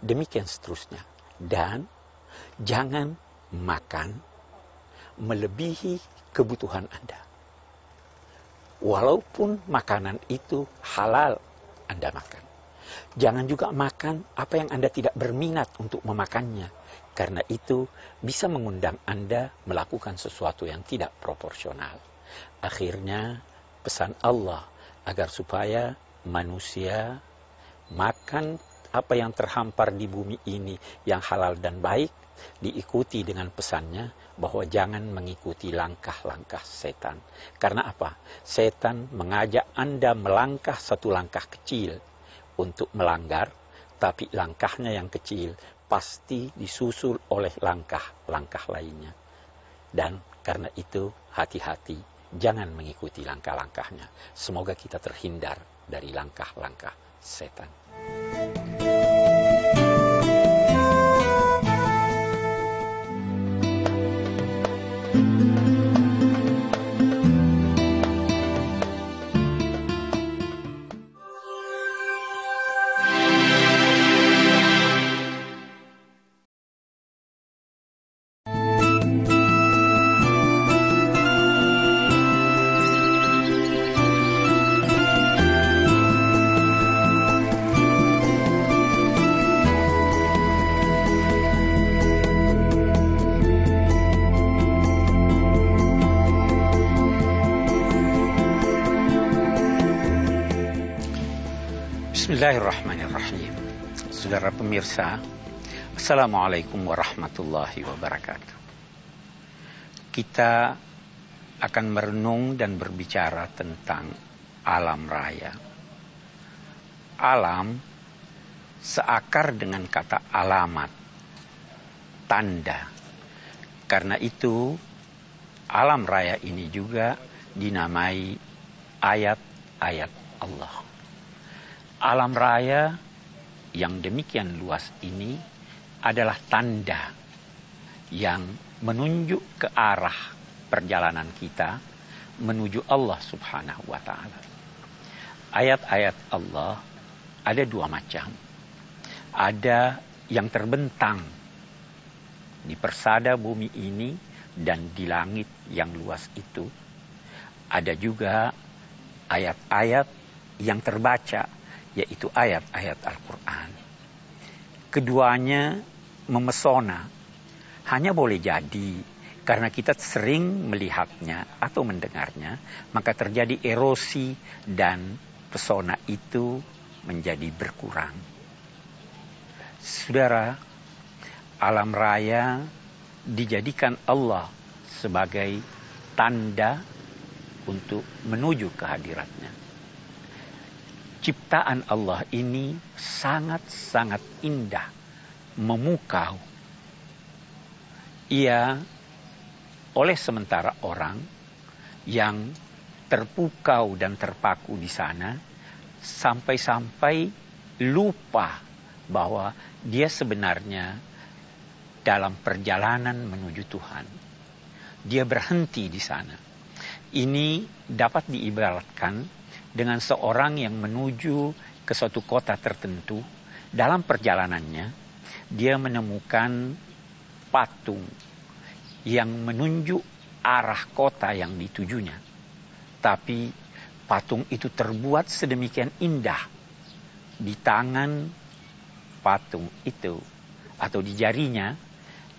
Demikian seterusnya. Dan jangan makan melebihi kebutuhan Anda. Walaupun makanan itu halal Anda makan. Jangan juga makan apa yang Anda tidak berminat untuk memakannya. Karena itu bisa mengundang Anda melakukan sesuatu yang tidak proporsional. Akhirnya pesan Allah agar supaya manusia makan apa yang terhampar di bumi ini yang halal dan baik diikuti dengan pesannya bahwa jangan mengikuti langkah-langkah setan. Karena apa? Setan mengajak Anda melangkah satu langkah kecil untuk melanggar, tapi langkahnya yang kecil pasti disusul oleh langkah-langkah lainnya. Dan karena itu hati-hati jangan mengikuti langkah-langkahnya. Semoga kita terhindar dari langkah-langkah setan. Bismillahirrahmanirrahim. Saudara pemirsa, Assalamualaikum warahmatullahi wabarakatuh. Kita akan merenung dan berbicara tentang alam raya. Alam seakar dengan kata alamat, tanda. Karena itu, alam raya ini juga dinamai ayat-ayat Allah alam raya yang demikian luas ini adalah tanda yang menunjuk ke arah perjalanan kita menuju Allah Subhanahu wa taala. Ayat-ayat Allah ada dua macam. Ada yang terbentang di persada bumi ini dan di langit yang luas itu. Ada juga ayat-ayat yang terbaca yaitu ayat-ayat Al-Quran. Keduanya memesona, hanya boleh jadi karena kita sering melihatnya atau mendengarnya, maka terjadi erosi dan pesona itu menjadi berkurang. Saudara, alam raya dijadikan Allah sebagai tanda untuk menuju kehadiratnya ciptaan Allah ini sangat-sangat indah, memukau. Ia oleh sementara orang yang terpukau dan terpaku di sana sampai-sampai lupa bahwa dia sebenarnya dalam perjalanan menuju Tuhan. Dia berhenti di sana. Ini dapat diibaratkan dengan seorang yang menuju ke suatu kota tertentu, dalam perjalanannya dia menemukan patung yang menunjuk arah kota yang ditujunya. Tapi patung itu terbuat sedemikian indah di tangan patung itu atau di jarinya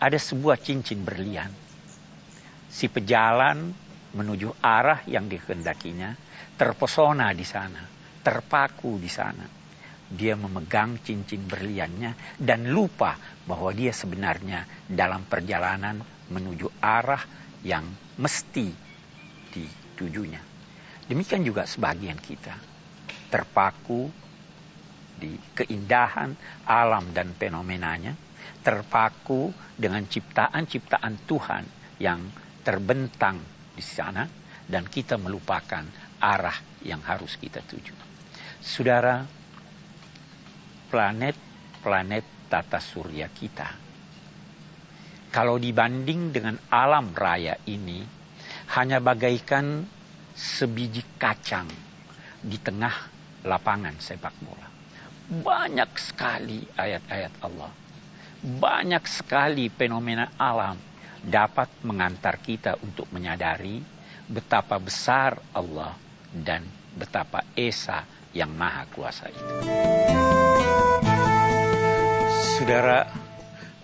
ada sebuah cincin berlian. Si pejalan menuju arah yang dikehendakinya terpesona di sana, terpaku di sana. Dia memegang cincin berliannya dan lupa bahwa dia sebenarnya dalam perjalanan menuju arah yang mesti ditujunya. Demikian juga sebagian kita terpaku di keindahan alam dan fenomenanya, terpaku dengan ciptaan-ciptaan Tuhan yang terbentang di sana dan kita melupakan arah yang harus kita tuju. Saudara, planet-planet tata surya kita, kalau dibanding dengan alam raya ini, hanya bagaikan sebiji kacang di tengah lapangan sepak bola. Banyak sekali ayat-ayat Allah. Banyak sekali fenomena alam dapat mengantar kita untuk menyadari betapa besar Allah dan betapa Esa yang maha kuasa itu. Saudara,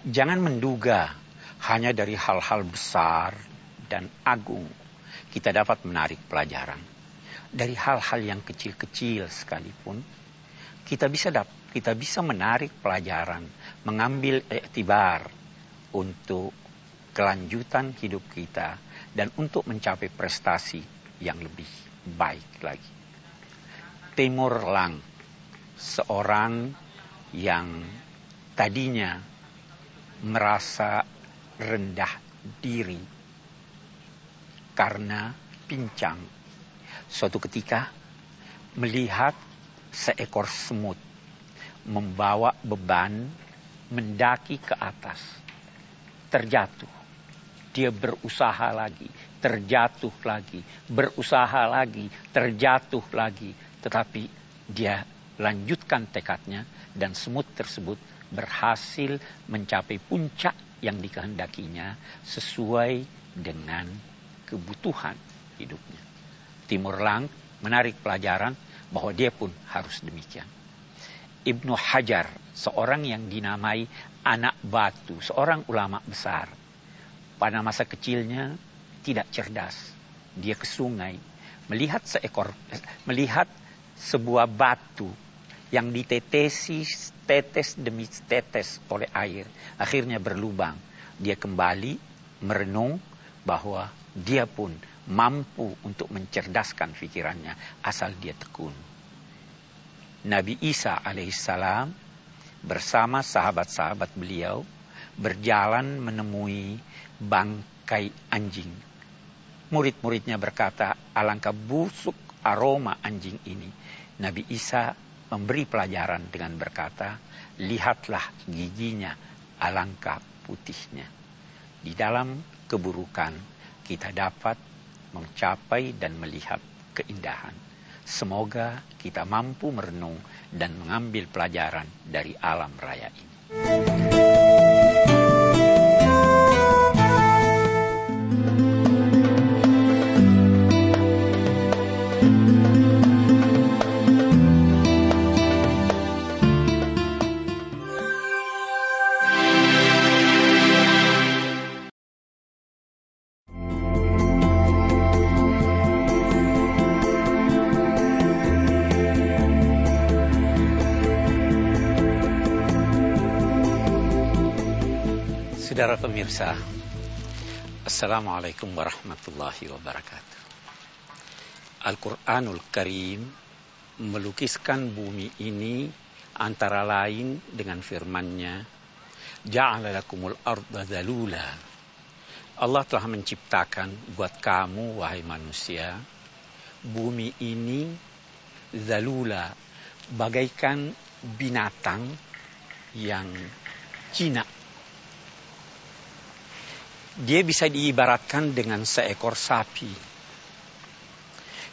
jangan menduga hanya dari hal-hal besar dan agung kita dapat menarik pelajaran. Dari hal-hal yang kecil-kecil sekalipun, kita bisa dap kita bisa menarik pelajaran, mengambil iktibar untuk kelanjutan hidup kita dan untuk mencapai prestasi yang lebih baik lagi. Timur Lang, seorang yang tadinya merasa rendah diri karena pincang. Suatu ketika melihat seekor semut membawa beban mendaki ke atas, terjatuh. Dia berusaha lagi, terjatuh lagi, berusaha lagi, terjatuh lagi, tetapi dia lanjutkan tekadnya dan semut tersebut berhasil mencapai puncak yang dikehendakinya sesuai dengan kebutuhan hidupnya. Timur Lang menarik pelajaran bahwa dia pun harus demikian. Ibnu Hajar, seorang yang dinamai anak batu, seorang ulama besar. Pada masa kecilnya tidak cerdas. Dia ke sungai, melihat seekor melihat sebuah batu yang ditetesi tetes demi tetes oleh air, akhirnya berlubang. Dia kembali merenung bahwa dia pun mampu untuk mencerdaskan pikirannya asal dia tekun. Nabi Isa alaihissalam bersama sahabat-sahabat beliau berjalan menemui bangkai anjing. Murid-muridnya berkata, alangkah busuk aroma anjing ini. Nabi Isa memberi pelajaran dengan berkata, lihatlah giginya, alangkah putihnya. Di dalam keburukan kita dapat mencapai dan melihat keindahan. Semoga kita mampu merenung dan mengambil pelajaran dari alam raya ini. Pemirsa, Assalamualaikum warahmatullahi wabarakatuh. Al-Quranul Karim melukiskan bumi ini antara lain dengan firman-Nya, Ja'ala lakumul arda dalula. Allah telah menciptakan buat kamu, wahai manusia, bumi ini zalula, bagaikan binatang yang jinak dia bisa diibaratkan dengan seekor sapi.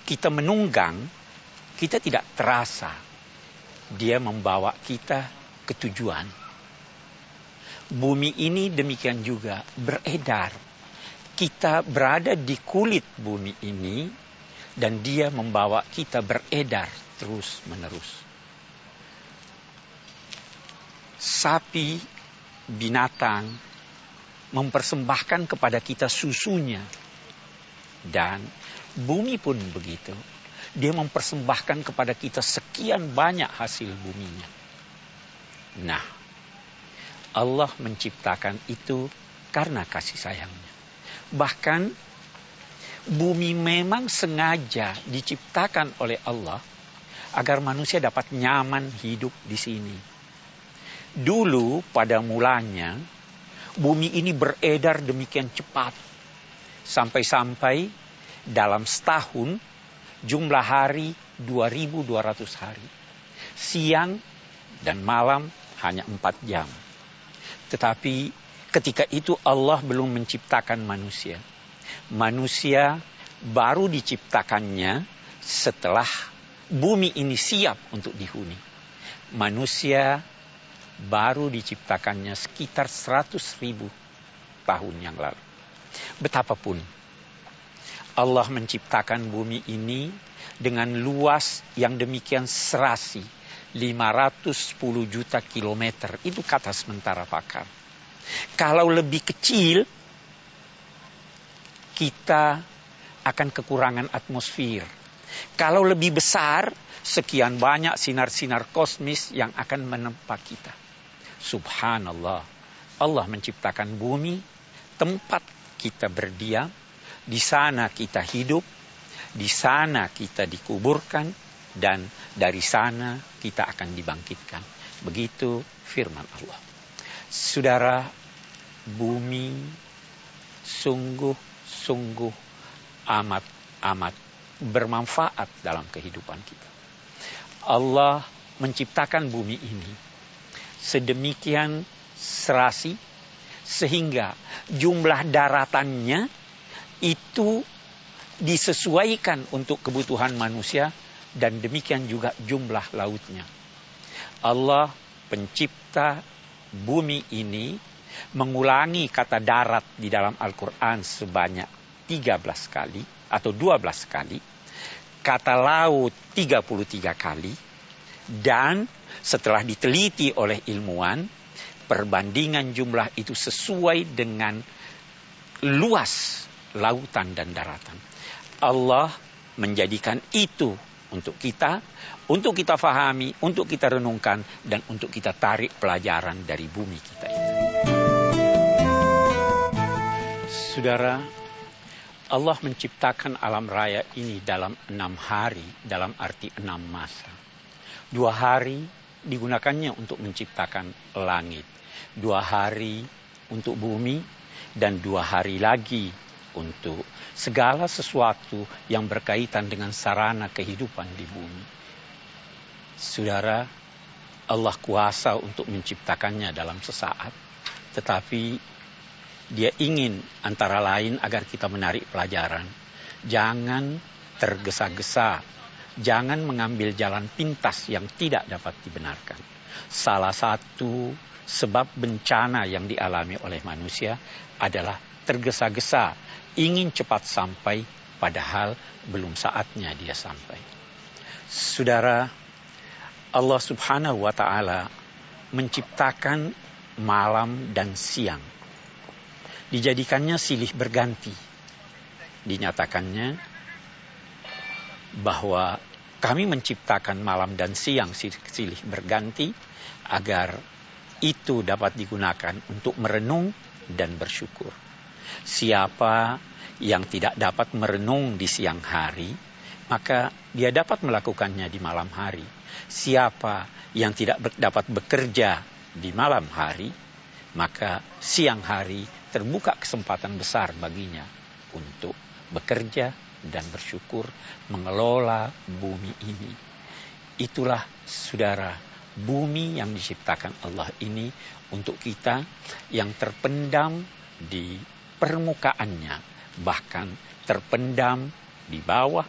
Kita menunggang, kita tidak terasa. Dia membawa kita ke tujuan. Bumi ini demikian juga beredar. Kita berada di kulit bumi ini dan dia membawa kita beredar terus menerus. Sapi, binatang, mempersembahkan kepada kita susunya. Dan bumi pun begitu. Dia mempersembahkan kepada kita sekian banyak hasil buminya. Nah, Allah menciptakan itu karena kasih sayangnya. Bahkan bumi memang sengaja diciptakan oleh Allah agar manusia dapat nyaman hidup di sini. Dulu pada mulanya bumi ini beredar demikian cepat. Sampai-sampai dalam setahun jumlah hari 2200 hari. Siang dan malam hanya 4 jam. Tetapi ketika itu Allah belum menciptakan manusia. Manusia baru diciptakannya setelah bumi ini siap untuk dihuni. Manusia baru diciptakannya sekitar 100 ribu tahun yang lalu. Betapapun Allah menciptakan bumi ini dengan luas yang demikian serasi 510 juta kilometer. Itu kata sementara pakar. Kalau lebih kecil, kita akan kekurangan atmosfer. Kalau lebih besar, sekian banyak sinar-sinar kosmis yang akan menempa kita. Subhanallah. Allah menciptakan bumi, tempat kita berdiam, di sana kita hidup, di sana kita dikuburkan, dan dari sana kita akan dibangkitkan. Begitu firman Allah. Saudara, bumi sungguh-sungguh amat-amat bermanfaat dalam kehidupan kita. Allah menciptakan bumi ini sedemikian serasi sehingga jumlah daratannya itu disesuaikan untuk kebutuhan manusia dan demikian juga jumlah lautnya. Allah pencipta bumi ini mengulangi kata darat di dalam Al-Quran sebanyak 13 kali atau 12 kali. Kata laut 33 kali. Dan setelah diteliti oleh ilmuwan, perbandingan jumlah itu sesuai dengan luas lautan dan daratan. Allah menjadikan itu untuk kita, untuk kita fahami, untuk kita renungkan, dan untuk kita tarik pelajaran dari bumi kita itu. Saudara, Allah menciptakan alam raya ini dalam enam hari, dalam arti enam masa. Dua hari digunakannya untuk menciptakan langit. Dua hari untuk bumi, dan dua hari lagi untuk segala sesuatu yang berkaitan dengan sarana kehidupan di bumi. Saudara, Allah kuasa untuk menciptakannya dalam sesaat, tetapi dia ingin antara lain agar kita menarik pelajaran. Jangan tergesa-gesa, jangan mengambil jalan pintas yang tidak dapat dibenarkan. Salah satu sebab bencana yang dialami oleh manusia adalah tergesa-gesa ingin cepat sampai padahal belum saatnya dia sampai. Saudara, Allah Subhanahu wa taala menciptakan malam dan siang. Dijadikannya silih berganti. Dinyatakannya bahwa kami menciptakan malam dan siang silih berganti agar itu dapat digunakan untuk merenung dan bersyukur. Siapa yang tidak dapat merenung di siang hari, maka dia dapat melakukannya di malam hari. Siapa yang tidak dapat bekerja di malam hari, maka siang hari terbuka kesempatan besar baginya untuk bekerja dan bersyukur mengelola bumi ini. Itulah saudara bumi yang diciptakan Allah ini untuk kita yang terpendam di permukaannya, bahkan terpendam di bawah,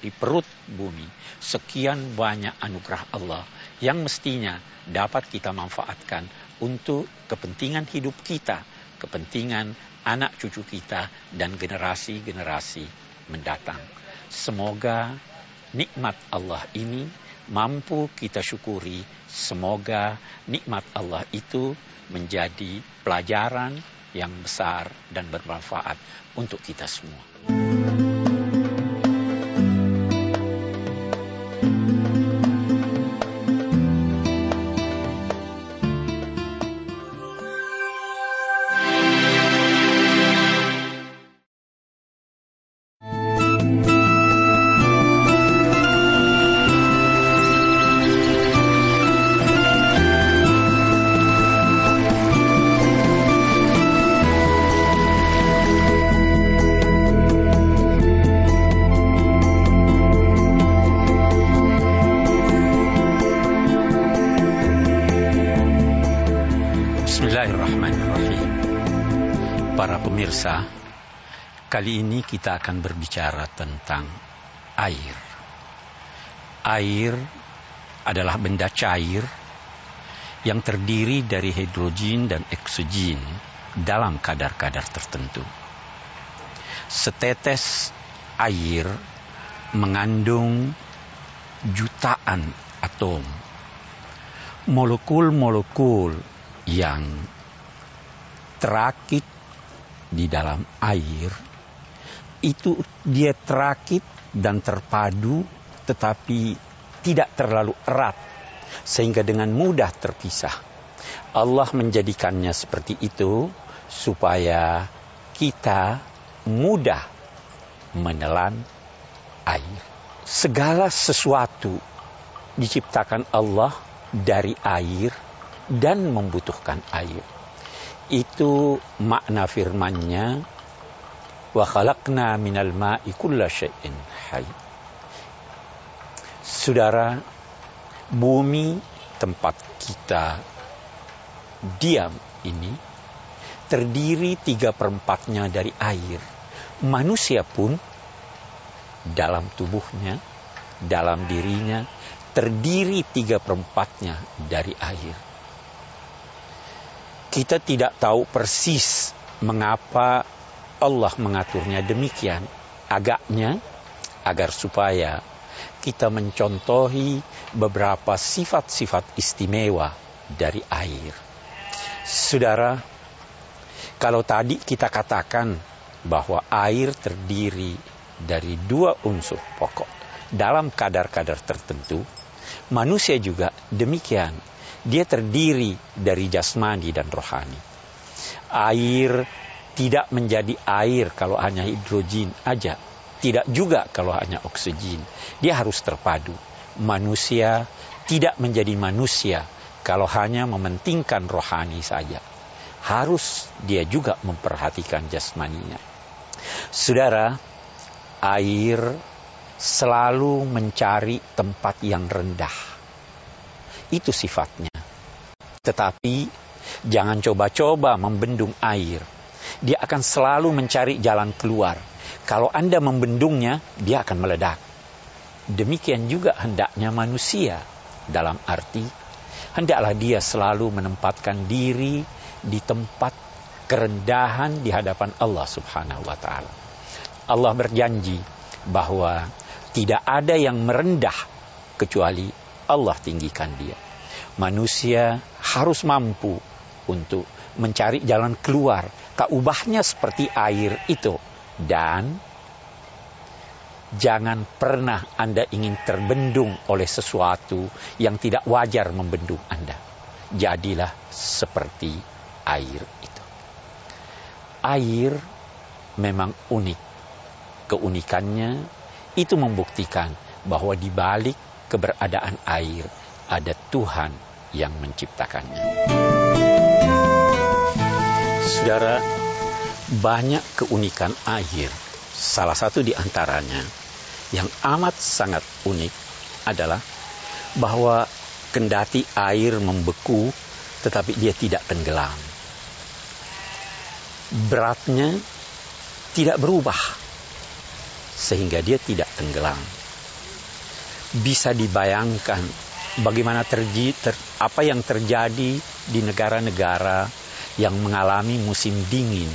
di perut bumi. Sekian banyak anugerah Allah yang mestinya dapat kita manfaatkan untuk kepentingan hidup kita, kepentingan anak cucu kita, dan generasi-generasi mendatang. Semoga nikmat Allah ini mampu kita syukuri. Semoga nikmat Allah itu menjadi pelajaran yang besar dan bermanfaat untuk kita semua. Kali ini kita akan berbicara tentang air. Air adalah benda cair yang terdiri dari hidrogen dan oksigen dalam kadar-kadar tertentu. Setetes air mengandung jutaan atom. Molekul-molekul yang terakit di dalam air itu dia terakit dan terpadu tetapi tidak terlalu erat sehingga dengan mudah terpisah. Allah menjadikannya seperti itu supaya kita mudah menelan air. Segala sesuatu diciptakan Allah dari air dan membutuhkan air. Itu makna firman-Nya wa khalaqna minal ma'i kulla syai'in hayy. Saudara, bumi tempat kita diam ini terdiri tiga perempatnya dari air. Manusia pun dalam tubuhnya, dalam dirinya, terdiri tiga perempatnya dari air. Kita tidak tahu persis mengapa Allah mengaturnya demikian. Agaknya agar supaya kita mencontohi beberapa sifat-sifat istimewa dari air. Saudara, kalau tadi kita katakan bahwa air terdiri dari dua unsur pokok dalam kadar-kadar tertentu, manusia juga demikian. Dia terdiri dari jasmani dan rohani. Air tidak menjadi air kalau hanya hidrogen aja, tidak juga kalau hanya oksigen. Dia harus terpadu. Manusia tidak menjadi manusia kalau hanya mementingkan rohani saja. Harus dia juga memperhatikan jasmaninya. Saudara, air selalu mencari tempat yang rendah. Itu sifatnya. Tetapi jangan coba-coba membendung air. Dia akan selalu mencari jalan keluar kalau Anda membendungnya, dia akan meledak. Demikian juga hendaknya manusia dalam arti hendaklah dia selalu menempatkan diri di tempat kerendahan di hadapan Allah Subhanahu wa taala. Allah berjanji bahwa tidak ada yang merendah kecuali Allah tinggikan dia. Manusia harus mampu untuk mencari jalan keluar. Keubahnya seperti air itu dan jangan pernah Anda ingin terbendung oleh sesuatu yang tidak wajar membendung Anda. Jadilah seperti air itu. Air memang unik. Keunikannya itu membuktikan bahwa di balik keberadaan air ada Tuhan yang menciptakannya. Saudara, banyak keunikan air. Salah satu di antaranya yang amat sangat unik adalah bahwa kendati air membeku tetapi dia tidak tenggelam. Beratnya tidak berubah sehingga dia tidak tenggelam. Bisa dibayangkan bagaimana terjadi ter, apa yang terjadi di negara-negara yang mengalami musim dingin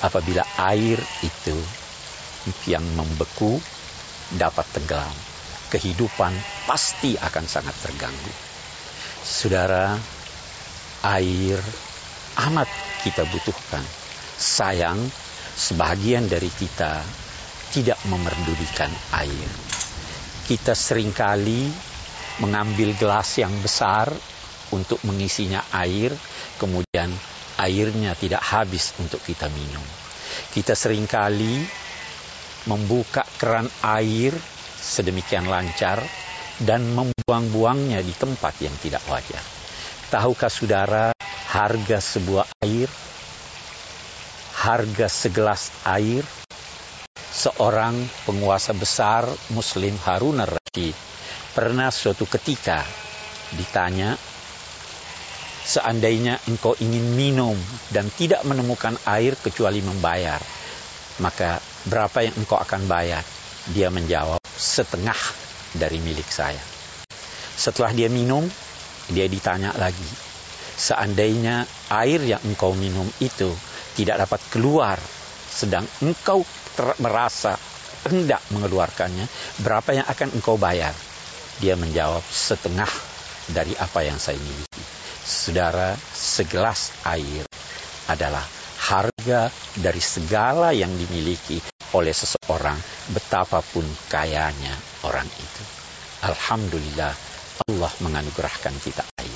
apabila air itu yang membeku dapat tenggelam, kehidupan pasti akan sangat terganggu. Saudara, air amat kita butuhkan. Sayang, sebagian dari kita tidak memerdulikan air. Kita sering kali mengambil gelas yang besar untuk mengisinya air, kemudian airnya tidak habis untuk kita minum. Kita sering kali membuka keran air sedemikian lancar dan membuang-buangnya di tempat yang tidak wajar. Tahukah saudara harga sebuah air? Harga segelas air? Seorang penguasa besar Muslim Harun al-Rashid pernah suatu ketika ditanya seandainya engkau ingin minum dan tidak menemukan air kecuali membayar, maka berapa yang engkau akan bayar? Dia menjawab, setengah dari milik saya. Setelah dia minum, dia ditanya lagi, seandainya air yang engkau minum itu tidak dapat keluar, sedang engkau merasa hendak mengeluarkannya, berapa yang akan engkau bayar? Dia menjawab, setengah dari apa yang saya miliki. Saudara, segelas air adalah harga dari segala yang dimiliki oleh seseorang, betapapun kayanya orang itu. Alhamdulillah, Allah menganugerahkan kita air.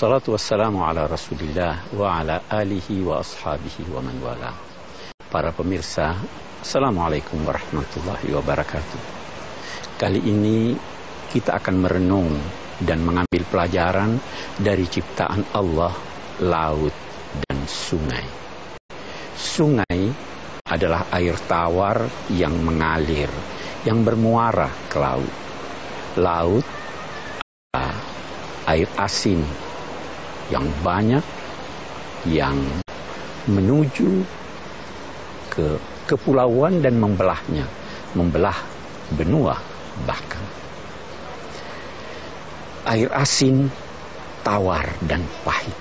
Wassalatu wassalamu ala rasulillah wa ala alihi wa ashabihi wa man wala. Para pemirsa, Assalamualaikum warahmatullahi wabarakatuh. Kali ini kita akan merenung dan mengambil pelajaran dari ciptaan Allah, laut dan sungai. Sungai adalah air tawar yang mengalir, yang bermuara ke laut. Laut air asin yang banyak yang menuju ke kepulauan dan membelahnya, membelah benua bahkan. Air asin tawar dan pahit.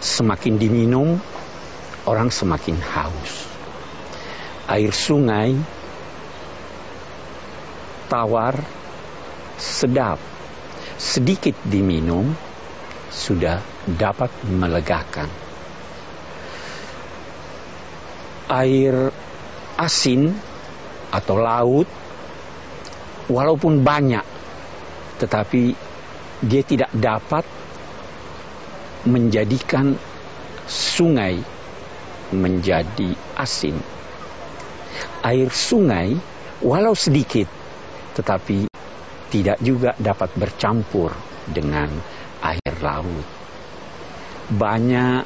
Semakin diminum, orang semakin haus. Air sungai tawar, sedap, sedikit diminum, sudah dapat melegakan. Air asin atau laut, walaupun banyak, tetapi dia tidak dapat menjadikan sungai menjadi asin. Air sungai, walau sedikit, tetapi tidak juga dapat bercampur dengan air laut. Banyak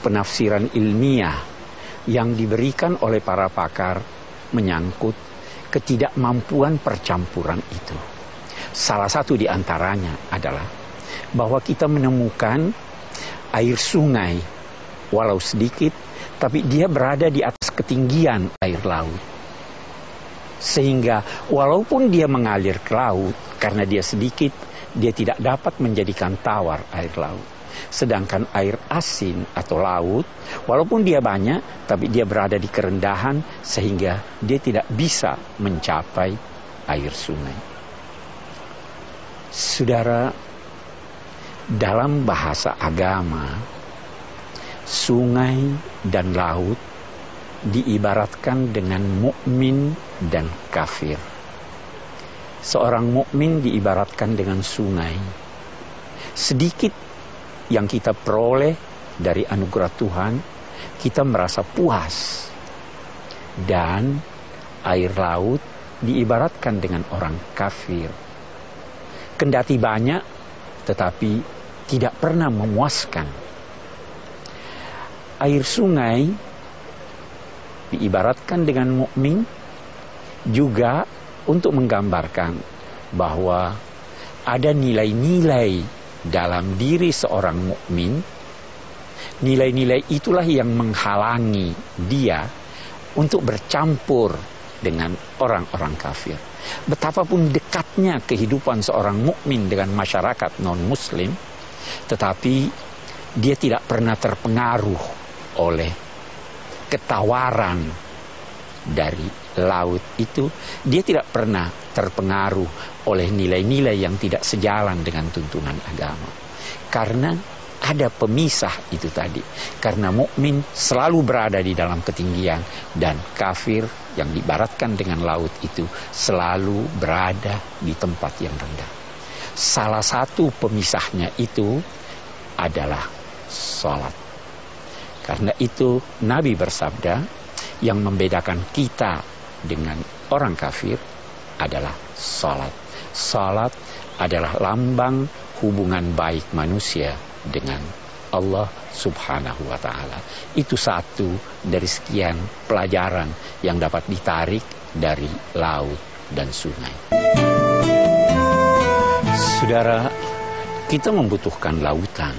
penafsiran ilmiah yang diberikan oleh para pakar menyangkut ketidakmampuan percampuran itu. Salah satu di antaranya adalah bahwa kita menemukan air sungai walau sedikit tapi dia berada di atas ketinggian air laut. Sehingga walaupun dia mengalir ke laut karena dia sedikit dia tidak dapat menjadikan tawar air laut. Sedangkan air asin atau laut, walaupun dia banyak, tapi dia berada di kerendahan sehingga dia tidak bisa mencapai air sungai. Saudara, dalam bahasa agama, sungai dan laut diibaratkan dengan mukmin dan kafir. Seorang mukmin diibaratkan dengan sungai. Sedikit yang kita peroleh dari anugerah Tuhan, kita merasa puas. Dan air laut diibaratkan dengan orang kafir. Kendati banyak, tetapi tidak pernah memuaskan. Air sungai diibaratkan dengan mukmin juga untuk menggambarkan bahwa ada nilai-nilai dalam diri seorang mukmin. Nilai-nilai itulah yang menghalangi dia untuk bercampur dengan orang-orang kafir. Betapapun dekatnya kehidupan seorang mukmin dengan masyarakat non-muslim, tetapi dia tidak pernah terpengaruh oleh ketawaran dari laut itu, dia tidak pernah terpengaruh oleh nilai-nilai yang tidak sejalan dengan tuntunan agama. Karena ada pemisah itu tadi. Karena mukmin selalu berada di dalam ketinggian dan kafir yang dibaratkan dengan laut itu selalu berada di tempat yang rendah. Salah satu pemisahnya itu adalah sholat. Karena itu Nabi bersabda yang membedakan kita dengan orang kafir adalah sholat. Sholat adalah lambang hubungan baik manusia dengan Allah subhanahu wa ta'ala. Itu satu dari sekian pelajaran yang dapat ditarik dari laut dan sungai. Saudara, kita membutuhkan lautan.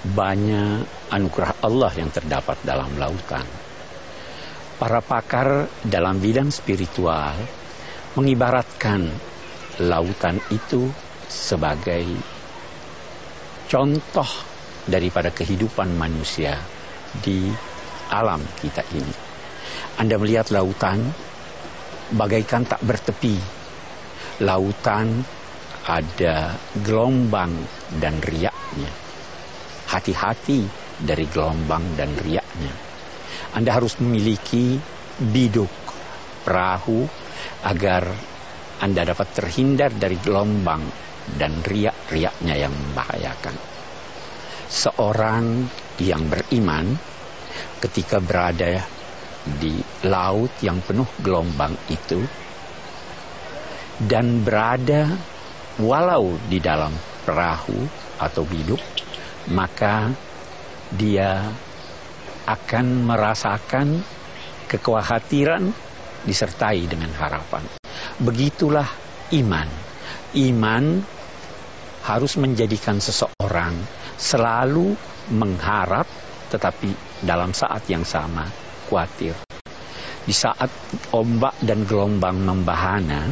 Banyak anugerah Allah yang terdapat dalam lautan. Para pakar dalam bidang spiritual mengibaratkan lautan itu sebagai contoh daripada kehidupan manusia di alam kita ini. Anda melihat lautan bagaikan tak bertepi. Lautan ada gelombang dan riaknya. Hati-hati dari gelombang dan riaknya. Anda harus memiliki biduk perahu agar Anda dapat terhindar dari gelombang dan riak-riaknya yang membahayakan. Seorang yang beriman ketika berada di laut yang penuh gelombang itu dan berada walau di dalam perahu atau biduk maka dia akan merasakan kekhawatiran disertai dengan harapan. Begitulah iman. Iman harus menjadikan seseorang selalu mengharap tetapi dalam saat yang sama khawatir. Di saat ombak dan gelombang membahana,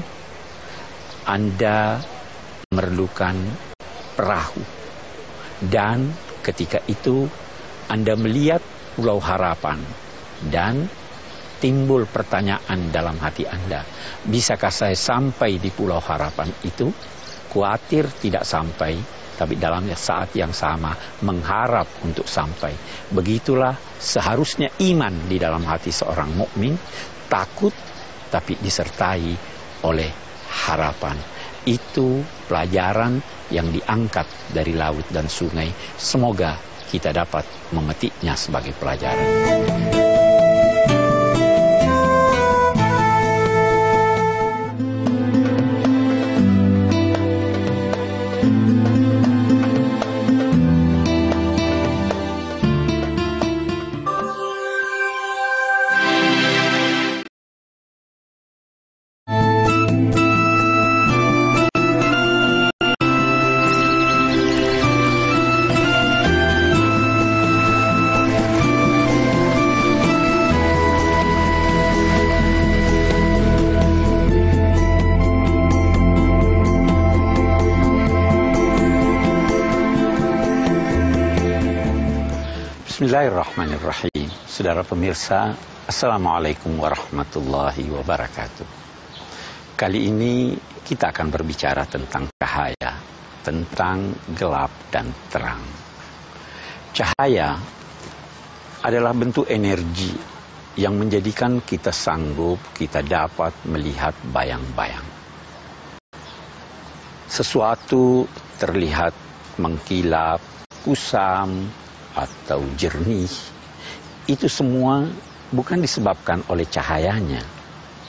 Anda memerlukan perahu. Dan ketika itu Anda melihat pulau harapan dan timbul pertanyaan dalam hati Anda. Bisakah saya sampai di pulau harapan itu? khawatir tidak sampai, tapi dalam saat yang sama mengharap untuk sampai. Begitulah seharusnya iman di dalam hati seorang mukmin, takut tapi disertai oleh harapan. Itu pelajaran yang diangkat dari laut dan sungai. Semoga kita dapat memetiknya sebagai pelajaran. Bismillahirrahmanirrahim. Saudara pemirsa, Assalamualaikum warahmatullahi wabarakatuh. Kali ini kita akan berbicara tentang cahaya, tentang gelap dan terang. Cahaya adalah bentuk energi yang menjadikan kita sanggup, kita dapat melihat bayang-bayang. Sesuatu terlihat mengkilap, kusam, atau jernih, itu semua bukan disebabkan oleh cahayanya,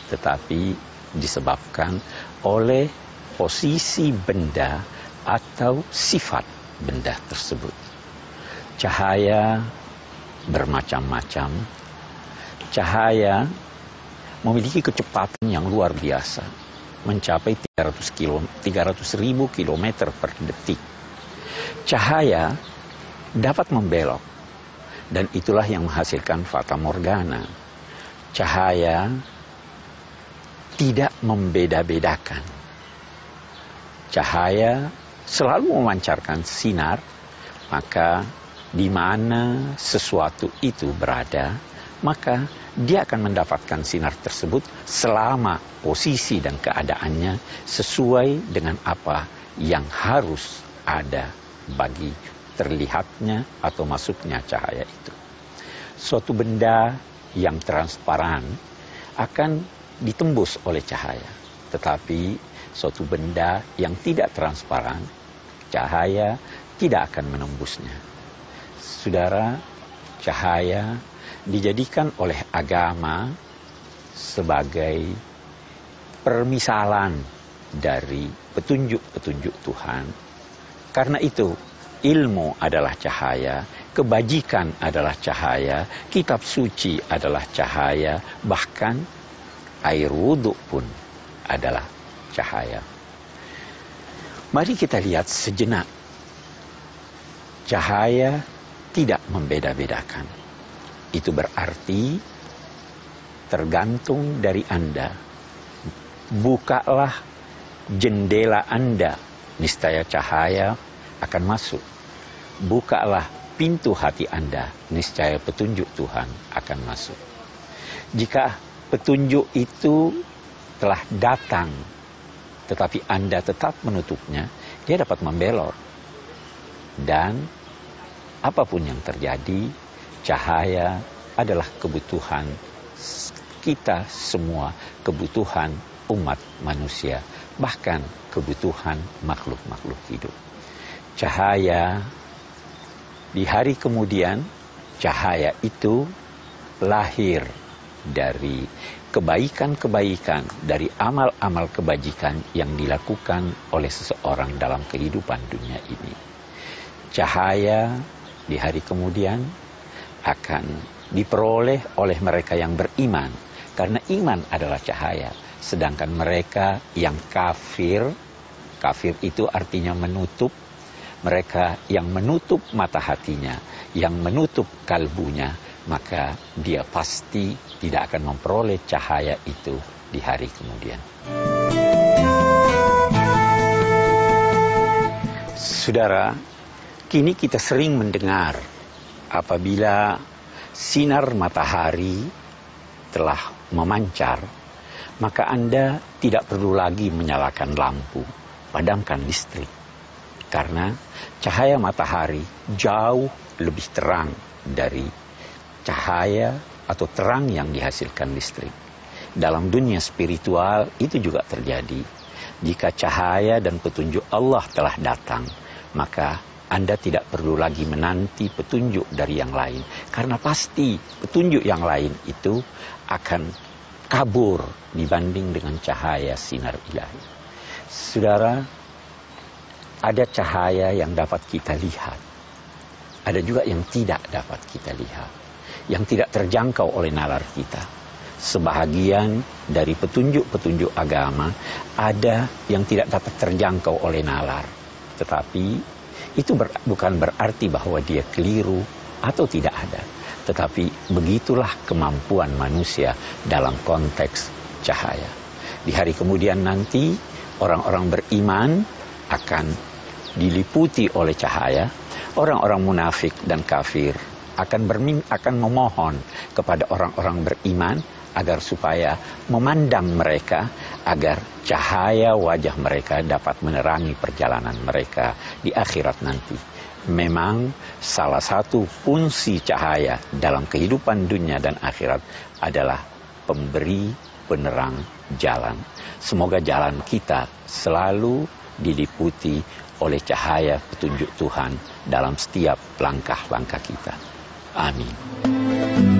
tetapi disebabkan oleh posisi benda atau sifat benda tersebut. Cahaya bermacam-macam. Cahaya memiliki kecepatan yang luar biasa, mencapai 300 kilo, 300 ribu kilometer per detik. Cahaya dapat membelok. Dan itulah yang menghasilkan fata morgana. Cahaya tidak membeda-bedakan. Cahaya selalu memancarkan sinar, maka di mana sesuatu itu berada, maka dia akan mendapatkan sinar tersebut selama posisi dan keadaannya sesuai dengan apa yang harus ada bagi terlihatnya atau masuknya cahaya itu. Suatu benda yang transparan akan ditembus oleh cahaya. Tetapi suatu benda yang tidak transparan, cahaya tidak akan menembusnya. Saudara, cahaya dijadikan oleh agama sebagai permisalan dari petunjuk-petunjuk Tuhan. Karena itu, ilmu adalah cahaya, kebajikan adalah cahaya, kitab suci adalah cahaya, bahkan air wudhu pun adalah cahaya. Mari kita lihat sejenak. Cahaya tidak membeda-bedakan. Itu berarti tergantung dari Anda. Bukalah jendela Anda, niscaya cahaya akan masuk. Bukalah pintu hati Anda, niscaya petunjuk Tuhan akan masuk. Jika petunjuk itu telah datang tetapi Anda tetap menutupnya, dia dapat membelot. Dan apa pun yang terjadi, cahaya adalah kebutuhan kita semua, kebutuhan umat manusia, bahkan kebutuhan makhluk-makhluk hidup. Cahaya di hari kemudian, cahaya itu lahir dari kebaikan-kebaikan dari amal-amal kebajikan yang dilakukan oleh seseorang dalam kehidupan dunia ini. Cahaya di hari kemudian akan diperoleh oleh mereka yang beriman karena iman adalah cahaya sedangkan mereka yang kafir kafir itu artinya menutup mereka yang menutup mata hatinya yang menutup kalbunya maka dia pasti tidak akan memperoleh cahaya itu di hari kemudian. Saudara, kini kita sering mendengar apabila sinar matahari telah memancar, maka Anda tidak perlu lagi menyalakan lampu, padamkan listrik. Karena cahaya matahari jauh lebih terang dari cahaya atau terang yang dihasilkan listrik. Dalam dunia spiritual itu juga terjadi. Jika cahaya dan petunjuk Allah telah datang, maka Anda tidak perlu lagi menanti petunjuk dari yang lain. Karena pasti petunjuk yang lain itu akan kabur dibanding dengan cahaya sinar ilahi. Saudara, ada cahaya yang dapat kita lihat. Ada juga yang tidak dapat kita lihat yang tidak terjangkau oleh nalar kita. Sebahagian dari petunjuk-petunjuk agama ada yang tidak dapat terjangkau oleh nalar. Tetapi itu ber, bukan berarti bahwa dia keliru atau tidak ada. Tetapi begitulah kemampuan manusia dalam konteks cahaya. Di hari kemudian nanti orang-orang beriman akan diliputi oleh cahaya, orang-orang munafik dan kafir akan bermin akan memohon kepada orang-orang beriman agar supaya memandang mereka agar cahaya wajah mereka dapat menerangi perjalanan mereka di akhirat nanti. Memang salah satu fungsi cahaya dalam kehidupan dunia dan akhirat adalah pemberi penerang jalan. Semoga jalan kita selalu diliputi oleh cahaya petunjuk Tuhan dalam setiap langkah-langkah kita. Amin.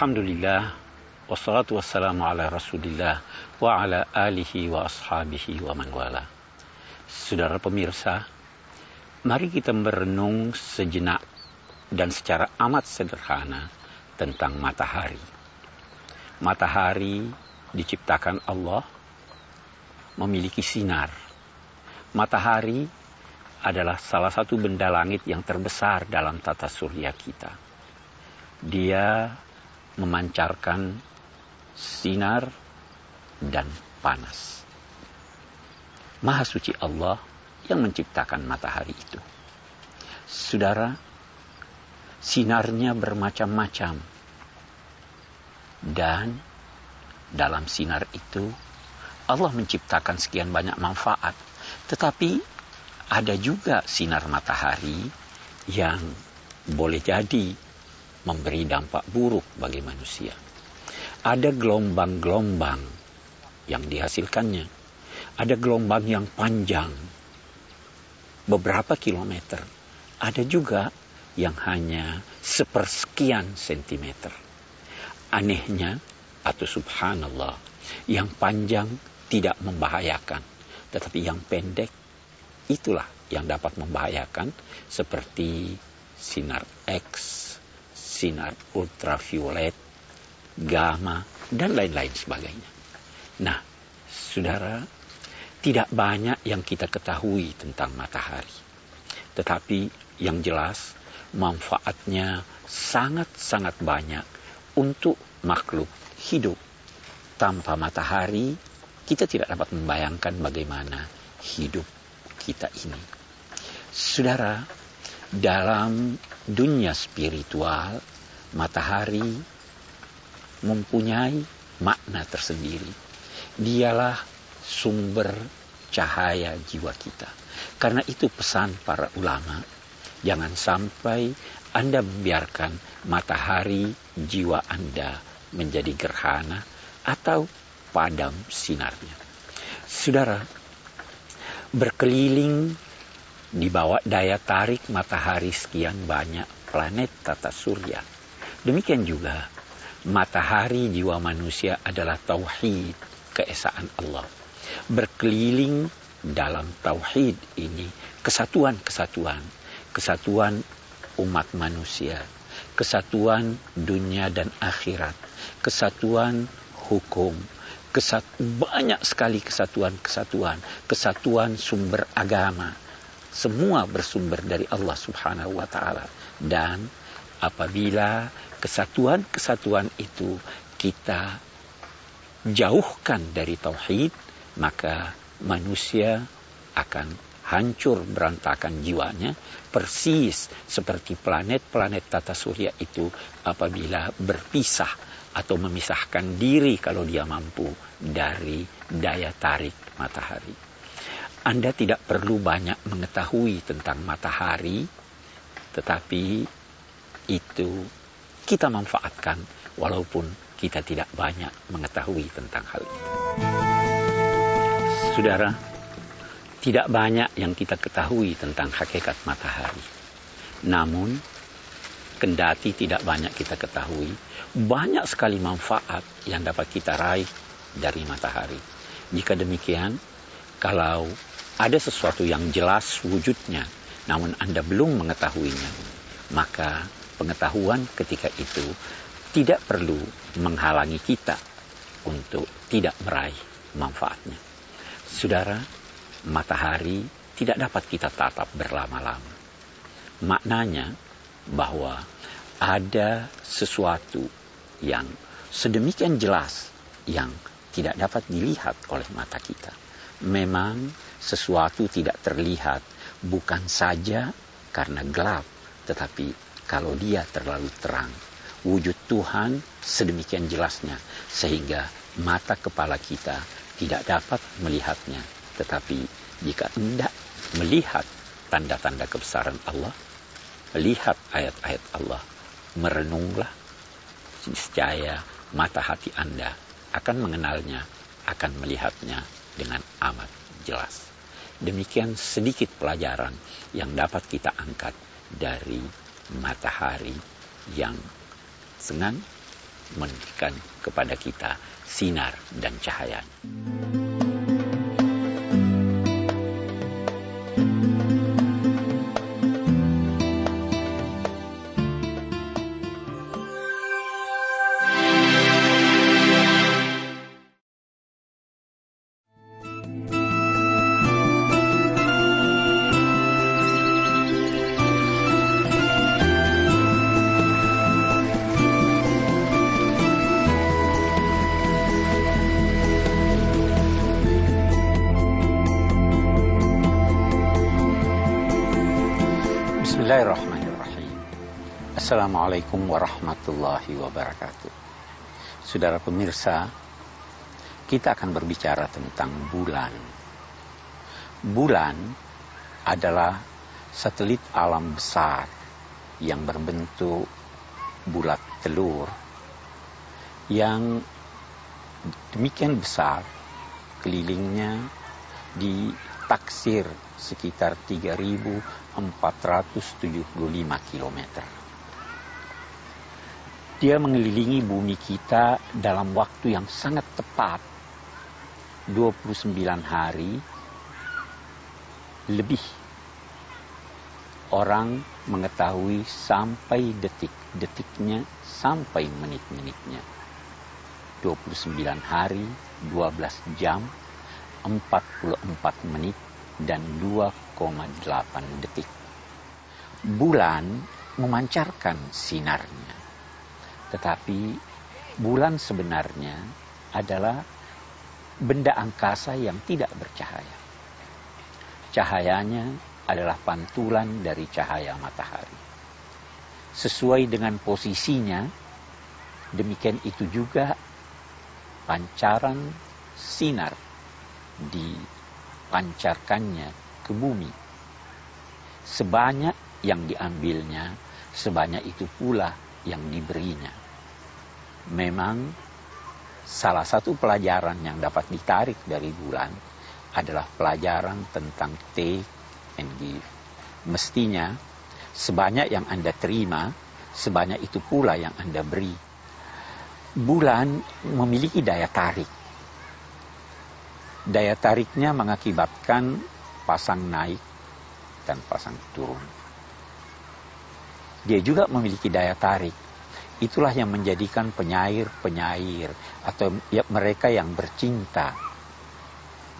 Alhamdulillah wassalatu wassalamu ala Rasulillah wa ala alihi wa ashabihi wa man wala. Saudara pemirsa, mari kita merenung sejenak dan secara amat sederhana tentang matahari. Matahari diciptakan Allah memiliki sinar. Matahari adalah salah satu benda langit yang terbesar dalam tata surya kita. Dia memancarkan sinar dan panas. Maha suci Allah yang menciptakan matahari itu. Saudara, sinarnya bermacam-macam. Dan dalam sinar itu Allah menciptakan sekian banyak manfaat. Tetapi ada juga sinar matahari yang boleh jadi memberi dampak buruk bagi manusia. Ada gelombang-gelombang yang dihasilkannya. Ada gelombang yang panjang, beberapa kilometer. Ada juga yang hanya sepersekian sentimeter. Anehnya, atau subhanallah, yang panjang tidak membahayakan, tetapi yang pendek itulah yang dapat membahayakan seperti sinar X, sinar ultraviolet, gamma, dan lain-lain sebagainya. Nah, saudara, tidak banyak yang kita ketahui tentang matahari. Tetapi yang jelas manfaatnya sangat-sangat banyak untuk makhluk hidup. Tanpa matahari, kita tidak dapat membayangkan bagaimana hidup kita ini. Saudara, dalam dunia spiritual, matahari mempunyai makna tersendiri. Dialah sumber cahaya jiwa kita. Karena itu pesan para ulama, jangan sampai Anda membiarkan matahari jiwa Anda menjadi gerhana atau padam sinarnya. Saudara, berkeliling di bawah daya tarik matahari sekian banyak planet tata surya. Demikian juga matahari jiwa manusia adalah tauhid, keesaan Allah. Berkeliling dalam tauhid ini kesatuan-kesatuan, kesatuan umat manusia, kesatuan dunia dan akhirat, kesatuan hukum, kesat banyak sekali kesatuan-kesatuan, kesatuan sumber agama. Semua bersumber dari Allah Subhanahu wa taala dan apabila kesatuan-kesatuan itu kita jauhkan dari tauhid, maka manusia akan hancur berantakan jiwanya persis seperti planet-planet tata surya itu apabila berpisah atau memisahkan diri kalau dia mampu dari daya tarik matahari. Anda tidak perlu banyak mengetahui tentang matahari, tetapi itu kita manfaatkan walaupun kita tidak banyak mengetahui tentang hal ini. Saudara, tidak banyak yang kita ketahui tentang hakikat matahari. Namun, kendati tidak banyak kita ketahui, banyak sekali manfaat yang dapat kita raih dari matahari. Jika demikian, kalau ada sesuatu yang jelas wujudnya, namun Anda belum mengetahuinya, maka pengetahuan ketika itu tidak perlu menghalangi kita untuk tidak meraih manfaatnya. Saudara, matahari tidak dapat kita tatap berlama-lama. Maknanya bahwa ada sesuatu yang sedemikian jelas yang tidak dapat dilihat oleh mata kita. Memang sesuatu tidak terlihat bukan saja karena gelap, tetapi kalau dia terlalu terang. Wujud Tuhan sedemikian jelasnya sehingga mata kepala kita tidak dapat melihatnya tetapi jika hendak melihat tanda-tanda kebesaran Allah, melihat ayat-ayat Allah, merenunglah, niscaya mata hati Anda akan mengenalnya, akan melihatnya dengan amat jelas. Demikian sedikit pelajaran yang dapat kita angkat dari matahari yang senang memberikan kepada kita sinar dan cahaya. Warahmatullahi wabarakatuh. Saudara pemirsa, kita akan berbicara tentang bulan. Bulan adalah satelit alam besar yang berbentuk bulat telur yang demikian besar kelilingnya ditaksir sekitar 3.475 km. Dia mengelilingi bumi kita dalam waktu yang sangat tepat. 29 hari lebih. Orang mengetahui sampai detik-detiknya, sampai menit-menitnya. 29 hari, 12 jam, 44 menit, dan 2,8 detik. Bulan memancarkan sinarnya tetapi bulan sebenarnya adalah benda angkasa yang tidak bercahaya. Cahayanya adalah pantulan dari cahaya matahari. Sesuai dengan posisinya, demikian itu juga pancaran sinar dipancarkannya ke bumi. Sebanyak yang diambilnya, sebanyak itu pula yang diberinya. Memang salah satu pelajaran yang dapat ditarik dari bulan adalah pelajaran tentang take and give. Mestinya sebanyak yang Anda terima, sebanyak itu pula yang Anda beri. Bulan memiliki daya tarik. Daya tariknya mengakibatkan pasang naik dan pasang turun dia juga memiliki daya tarik. Itulah yang menjadikan penyair-penyair atau ya, mereka yang bercinta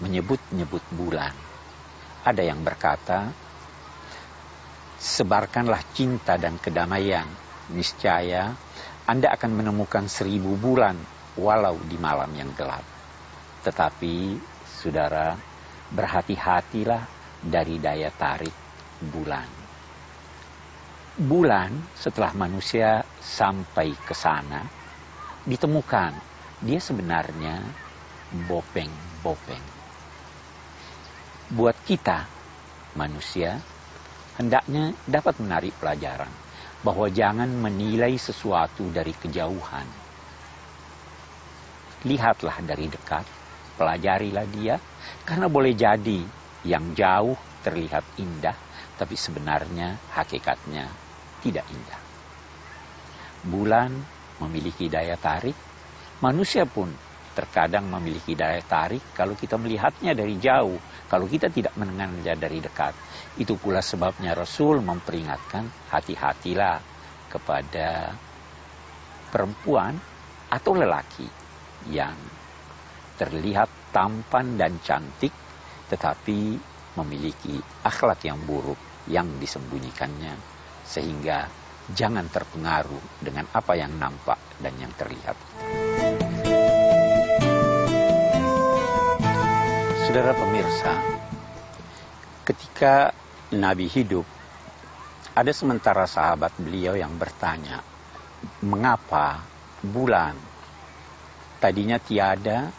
menyebut-nyebut bulan. Ada yang berkata, sebarkanlah cinta dan kedamaian, niscaya Anda akan menemukan seribu bulan walau di malam yang gelap. Tetapi, saudara, berhati-hatilah dari daya tarik bulan bulan setelah manusia sampai ke sana ditemukan dia sebenarnya bopeng-bopeng. Buat kita manusia hendaknya dapat menarik pelajaran bahwa jangan menilai sesuatu dari kejauhan. Lihatlah dari dekat, pelajarilah dia karena boleh jadi yang jauh terlihat indah tapi sebenarnya hakikatnya tidak indah. Bulan memiliki daya tarik, manusia pun terkadang memiliki daya tarik kalau kita melihatnya dari jauh, kalau kita tidak mendengarnya dari dekat. Itu pula sebabnya Rasul memperingatkan hati-hatilah kepada perempuan atau lelaki yang terlihat tampan dan cantik tetapi memiliki akhlak yang buruk yang disembunyikannya sehingga jangan terpengaruh dengan apa yang nampak dan yang terlihat. Saudara pemirsa, ketika Nabi hidup, ada sementara sahabat beliau yang bertanya, mengapa bulan tadinya tiada,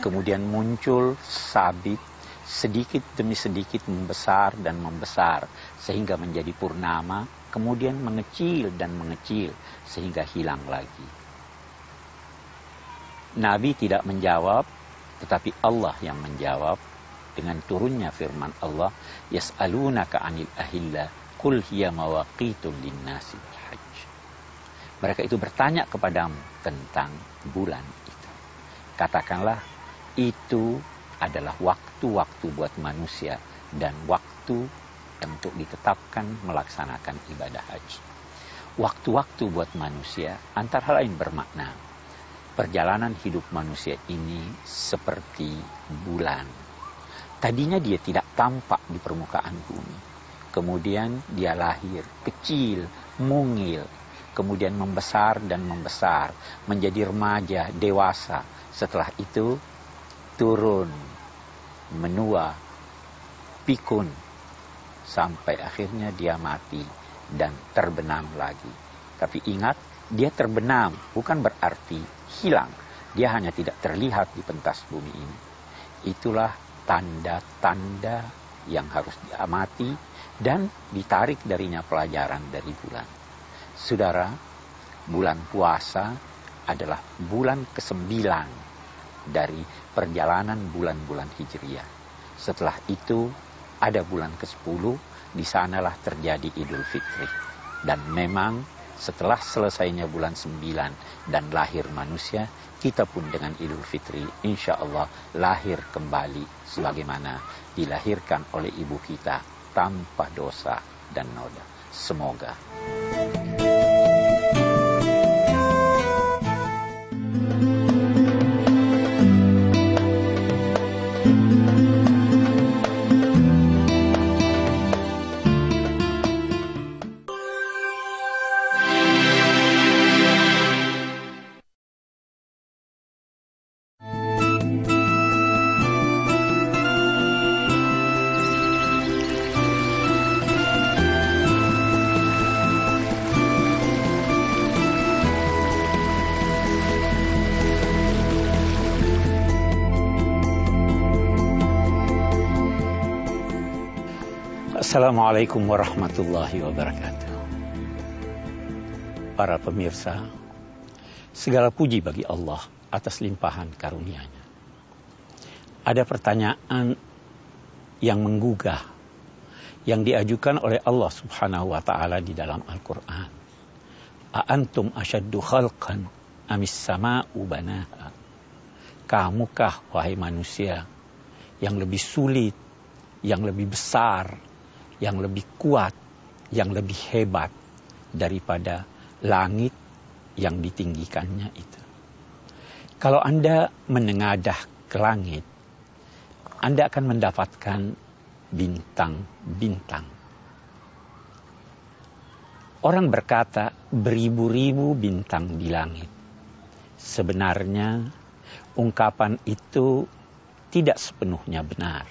kemudian muncul sabit, sedikit demi sedikit membesar dan membesar, sehingga menjadi purnama, kemudian mengecil dan mengecil sehingga hilang lagi. Nabi tidak menjawab, tetapi Allah yang menjawab dengan turunnya firman Allah, Yas'alunaka anil ahilla, kul hiya mawaqitul linnasi hajj. Mereka itu bertanya kepadamu tentang bulan itu. Katakanlah, itu adalah waktu-waktu buat manusia dan waktu untuk ditetapkan melaksanakan ibadah haji. Waktu-waktu buat manusia antara lain bermakna perjalanan hidup manusia ini seperti bulan. Tadinya dia tidak tampak di permukaan bumi. Kemudian dia lahir kecil, mungil, kemudian membesar dan membesar, menjadi remaja, dewasa. Setelah itu turun, menua, pikun, sampai akhirnya dia mati dan terbenam lagi. Tapi ingat, dia terbenam, bukan berarti hilang. Dia hanya tidak terlihat di pentas bumi ini. Itulah tanda-tanda yang harus diamati dan ditarik darinya pelajaran dari bulan. Saudara, bulan puasa adalah bulan kesembilan dari perjalanan bulan-bulan Hijriah. Setelah itu ada bulan ke-10, di sanalah terjadi Idul Fitri. Dan memang setelah selesainya bulan 9 dan lahir manusia, kita pun dengan Idul Fitri insya Allah lahir kembali sebagaimana dilahirkan oleh ibu kita tanpa dosa dan noda. Semoga. Assalamualaikum warahmatullahi wabarakatuh. Para pemirsa, segala puji bagi Allah atas limpahan karunia-Nya. Ada pertanyaan yang menggugah yang diajukan oleh Allah Subhanahu wa taala di dalam Al-Qur'an. A antum asyaddu khalqan amis sama'u banaha? Kamukah wahai manusia yang lebih sulit, yang lebih besar, yang lebih kuat, yang lebih hebat daripada langit yang ditinggikannya itu. Kalau Anda menengadah ke langit, Anda akan mendapatkan bintang-bintang. Orang berkata beribu-ribu bintang di langit. Sebenarnya ungkapan itu tidak sepenuhnya benar.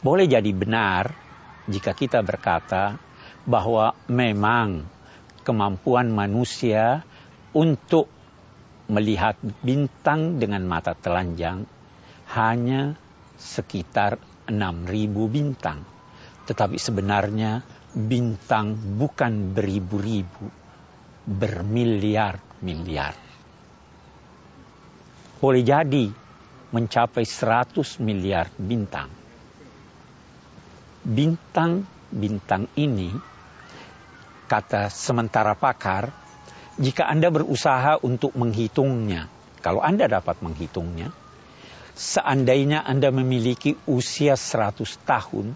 Boleh jadi benar jika kita berkata bahwa memang kemampuan manusia untuk melihat bintang dengan mata telanjang hanya sekitar 6.000 bintang. Tetapi sebenarnya bintang bukan beribu-ribu, bermiliar-miliar. Boleh jadi mencapai 100 miliar bintang bintang-bintang ini, kata sementara pakar, jika Anda berusaha untuk menghitungnya, kalau Anda dapat menghitungnya, seandainya Anda memiliki usia 100 tahun,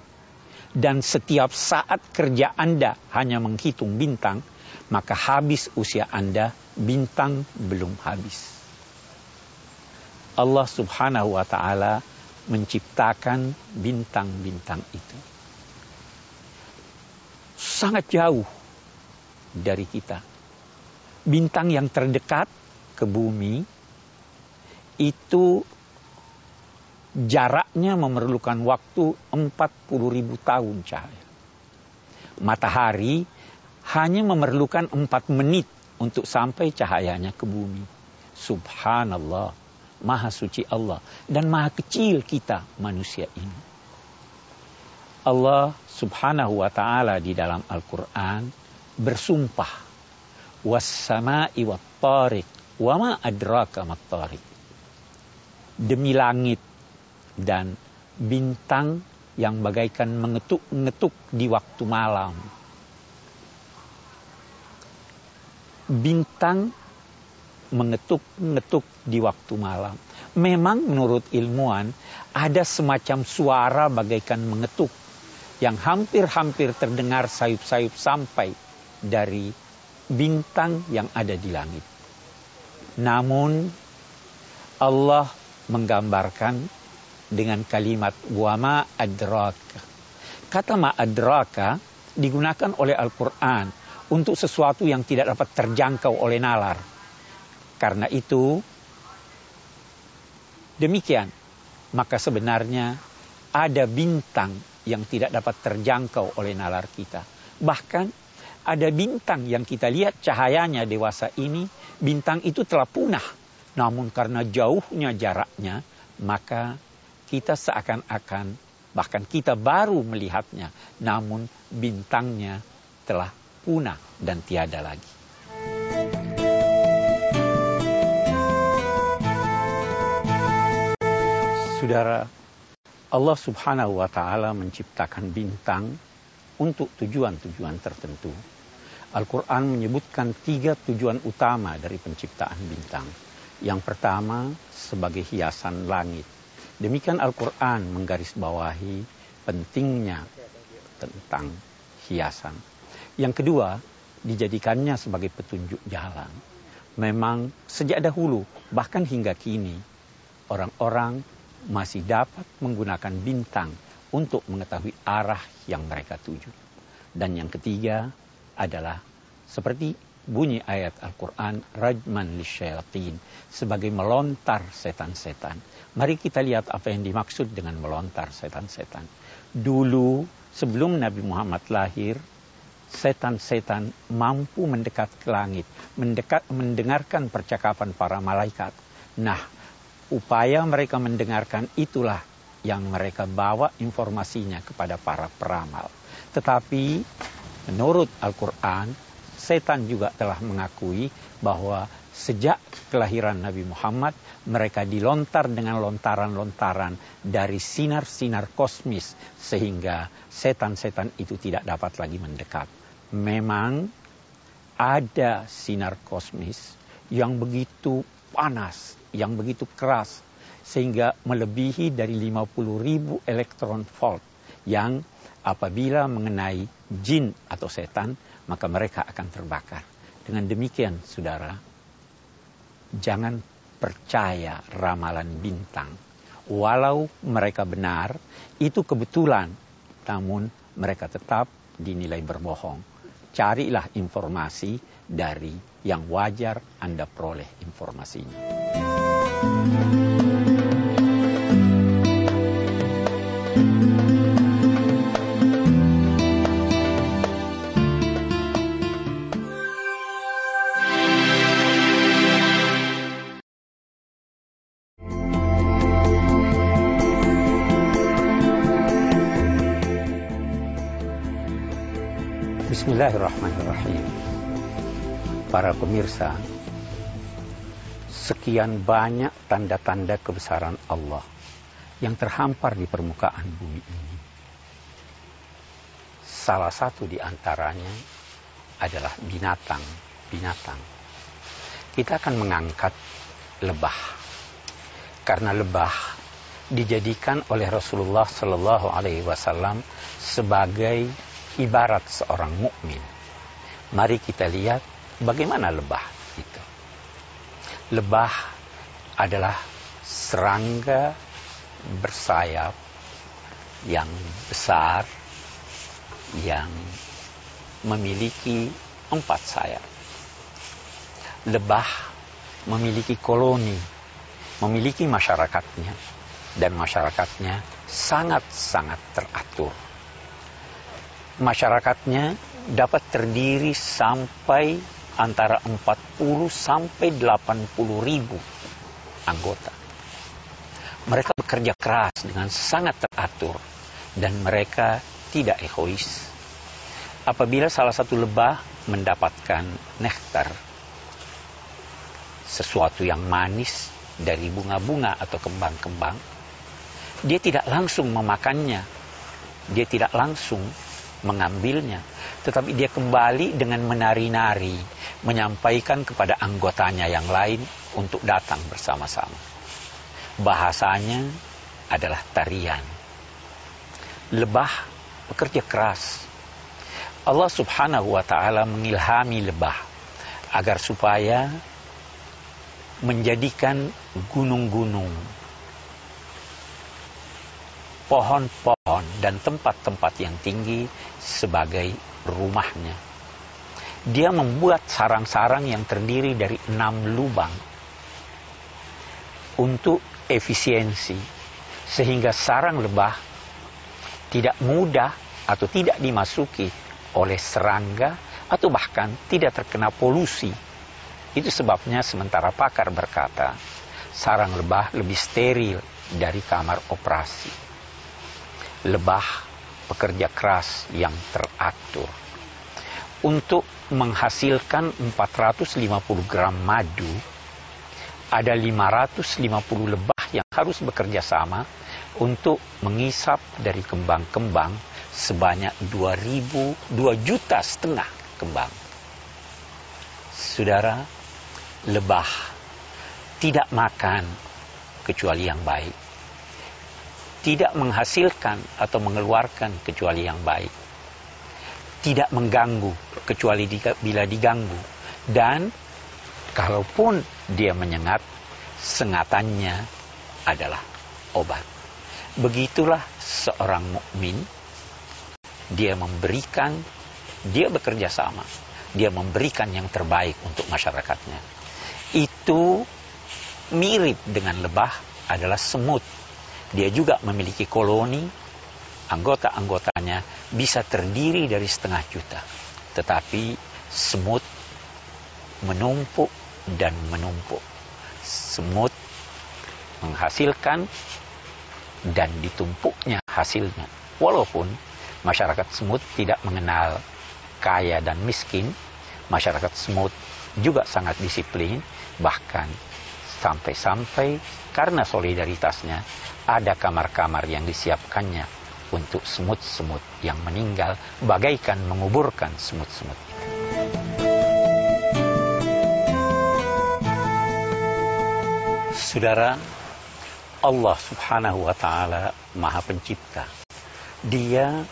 dan setiap saat kerja Anda hanya menghitung bintang, maka habis usia Anda, bintang belum habis. Allah subhanahu wa ta'ala menciptakan bintang-bintang itu sangat jauh dari kita. Bintang yang terdekat ke bumi itu jaraknya memerlukan waktu 40 ribu tahun cahaya. Matahari hanya memerlukan 4 menit untuk sampai cahayanya ke bumi. Subhanallah, maha suci Allah dan maha kecil kita manusia ini. Allah subhanahu wa ta'ala di dalam Al-Quran bersumpah wassama'i wa ma adraka mattariq demi langit dan bintang yang bagaikan mengetuk-ngetuk di waktu malam. Bintang mengetuk-ngetuk di waktu malam. Memang menurut ilmuwan ada semacam suara bagaikan mengetuk yang hampir-hampir terdengar sayup-sayup sampai dari bintang yang ada di langit. Namun Allah menggambarkan dengan kalimat wama adraka. Kata ma adraka digunakan oleh Al-Quran untuk sesuatu yang tidak dapat terjangkau oleh nalar. Karena itu, demikian, maka sebenarnya ada bintang yang tidak dapat terjangkau oleh nalar kita. Bahkan ada bintang yang kita lihat cahayanya dewasa ini, bintang itu telah punah. Namun karena jauhnya jaraknya, maka kita seakan-akan bahkan kita baru melihatnya, namun bintangnya telah punah dan tiada lagi. Saudara, Allah Subhanahu wa taala menciptakan bintang untuk tujuan-tujuan tertentu. Al-Quran menyebutkan tiga tujuan utama dari penciptaan bintang. Yang pertama, sebagai hiasan langit. Demikian Al-Quran menggarisbawahi pentingnya tentang hiasan. Yang kedua, dijadikannya sebagai petunjuk jalan. Memang sejak dahulu, bahkan hingga kini, orang-orang masih dapat menggunakan bintang untuk mengetahui arah yang mereka tuju. Dan yang ketiga adalah seperti bunyi ayat Al-Quran, Rajman lisyayatin, sebagai melontar setan-setan. Mari kita lihat apa yang dimaksud dengan melontar setan-setan. Dulu, sebelum Nabi Muhammad lahir, setan-setan mampu mendekat ke langit, mendekat, mendengarkan percakapan para malaikat. Nah, upaya mereka mendengarkan itulah yang mereka bawa informasinya kepada para peramal. Tetapi menurut Al-Quran, setan juga telah mengakui bahwa sejak kelahiran Nabi Muhammad, mereka dilontar dengan lontaran-lontaran dari sinar-sinar kosmis, sehingga setan-setan itu tidak dapat lagi mendekat. Memang ada sinar kosmis yang begitu panas, yang begitu keras, sehingga melebihi dari 50 ribu elektron volt yang apabila mengenai jin atau setan maka mereka akan terbakar. Dengan demikian saudara, jangan percaya ramalan bintang. Walau mereka benar, itu kebetulan, namun mereka tetap dinilai berbohong. Carilah informasi dari yang wajar Anda peroleh informasinya. Bismillahirrahmanirrahim. Para pemirsa, sekian banyak tanda-tanda kebesaran Allah yang terhampar di permukaan bumi ini. Salah satu di antaranya adalah binatang-binatang. Kita akan mengangkat lebah. Karena lebah dijadikan oleh Rasulullah Shallallahu Alaihi Wasallam sebagai ibarat seorang mukmin. Mari kita lihat bagaimana lebah. Lebah adalah serangga bersayap yang besar yang memiliki empat sayap. Lebah memiliki koloni, memiliki masyarakatnya, dan masyarakatnya sangat-sangat teratur masyarakatnya dapat terdiri sampai antara 40 sampai 80 ribu anggota. Mereka bekerja keras dengan sangat teratur dan mereka tidak egois. Apabila salah satu lebah mendapatkan nektar, sesuatu yang manis dari bunga-bunga atau kembang-kembang, dia tidak langsung memakannya. Dia tidak langsung mengambilnya, tetapi dia kembali dengan menari-nari, menyampaikan kepada anggotanya yang lain untuk datang bersama-sama. Bahasanya adalah tarian. Lebah bekerja keras. Allah Subhanahu wa taala mengilhami lebah agar supaya menjadikan gunung-gunung pohon-pohon dan tempat-tempat yang tinggi sebagai rumahnya. Dia membuat sarang-sarang yang terdiri dari enam lubang untuk efisiensi, sehingga sarang lebah tidak mudah atau tidak dimasuki oleh serangga atau bahkan tidak terkena polusi. Itu sebabnya sementara pakar berkata, sarang lebah lebih steril dari kamar operasi. Lebah pekerja keras yang teratur. Untuk menghasilkan 450 gram madu, ada 550 lebah yang harus bekerja sama untuk mengisap dari kembang-kembang sebanyak 2000 2 juta setengah kembang. Saudara, lebah tidak makan kecuali yang baik. Tidak menghasilkan atau mengeluarkan kecuali yang baik. Tidak mengganggu kecuali bila diganggu. Dan kalaupun dia menyengat, sengatannya adalah obat. Begitulah seorang mukmin dia memberikan, dia bekerja sama, dia memberikan yang terbaik untuk masyarakatnya. Itu mirip dengan lebah adalah semut. Dia juga memiliki koloni, anggota-anggotanya bisa terdiri dari setengah juta. Tetapi semut menumpuk dan menumpuk. Semut menghasilkan dan ditumpuknya hasilnya. Walaupun masyarakat semut tidak mengenal kaya dan miskin, masyarakat semut juga sangat disiplin, bahkan sampai-sampai karena solidaritasnya ada kamar-kamar yang disiapkannya untuk semut-semut yang meninggal bagaikan menguburkan semut-semut itu. Saudara, Allah subhanahu wa ta'ala maha pencipta. Dia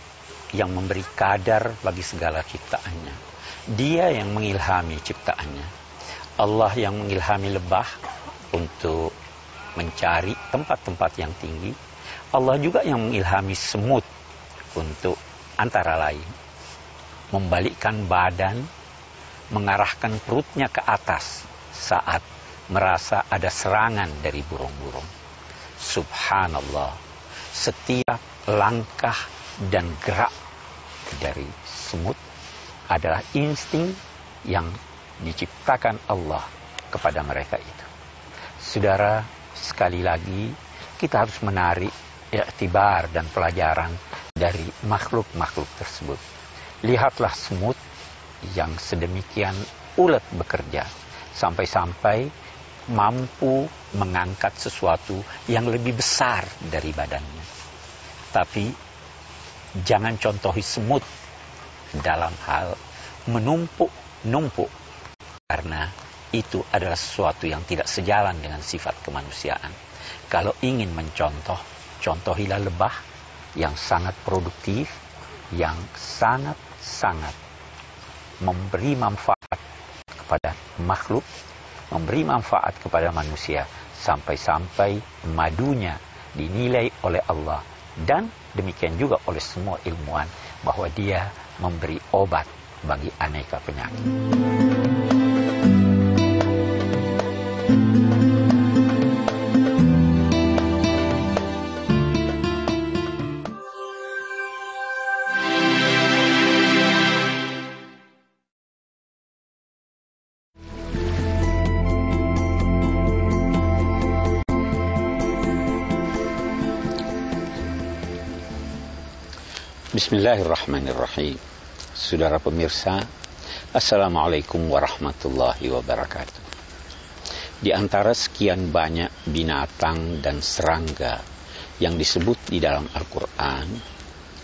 yang memberi kadar bagi segala ciptaannya. Dia yang mengilhami ciptaannya. Allah yang mengilhami lebah untuk mencari tempat-tempat yang tinggi. Allah juga yang mengilhami semut untuk antara lain membalikkan badan, mengarahkan perutnya ke atas saat merasa ada serangan dari burung-burung. Subhanallah, setiap langkah dan gerak dari semut adalah insting yang diciptakan Allah kepada mereka itu. Saudara, sekali lagi kita harus menarik iktibar dan pelajaran dari makhluk-makhluk tersebut. Lihatlah semut yang sedemikian ulet bekerja sampai-sampai mampu mengangkat sesuatu yang lebih besar dari badannya. Tapi jangan contohi semut dalam hal menumpuk-numpuk karena itu adalah sesuatu yang tidak sejalan dengan sifat kemanusiaan. Kalau ingin mencontoh, contohilah lebah yang sangat produktif, yang sangat-sangat memberi manfaat kepada makhluk memberi manfaat kepada manusia sampai-sampai madunya dinilai oleh Allah dan demikian juga oleh semua ilmuwan bahwa dia memberi obat bagi aneka penyakit. Bismillahirrahmanirrahim. Saudara pemirsa, Assalamualaikum warahmatullahi wabarakatuh. Di antara sekian banyak binatang dan serangga yang disebut di dalam Al-Quran,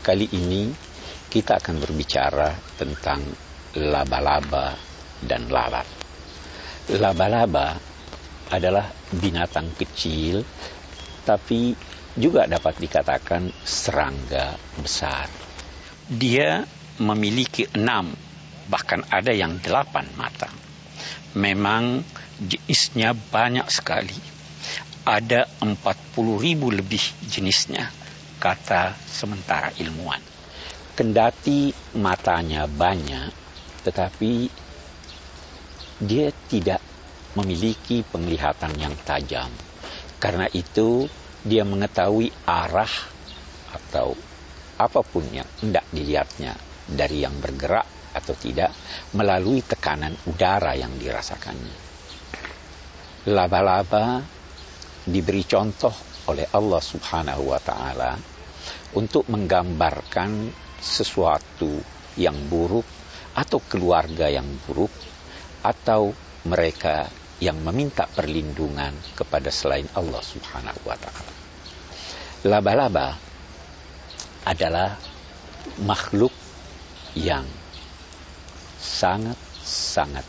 kali ini kita akan berbicara tentang laba-laba dan lalat. Laba-laba adalah binatang kecil, tapi juga dapat dikatakan serangga besar. Dia memiliki enam, bahkan ada yang delapan mata. Memang jenisnya banyak sekali. Ada empat puluh ribu lebih jenisnya, kata sementara ilmuwan. Kendati matanya banyak, tetapi dia tidak memiliki penglihatan yang tajam. Karena itu, dia mengetahui arah atau apa pun yang hendak dilihatnya dari yang bergerak atau tidak melalui tekanan udara yang dirasakannya. Laba-laba diberi contoh oleh Allah Subhanahu wa taala untuk menggambarkan sesuatu yang buruk atau keluarga yang buruk atau mereka yang meminta perlindungan kepada selain Allah Subhanahu wa taala. Laba-laba adalah makhluk yang sangat-sangat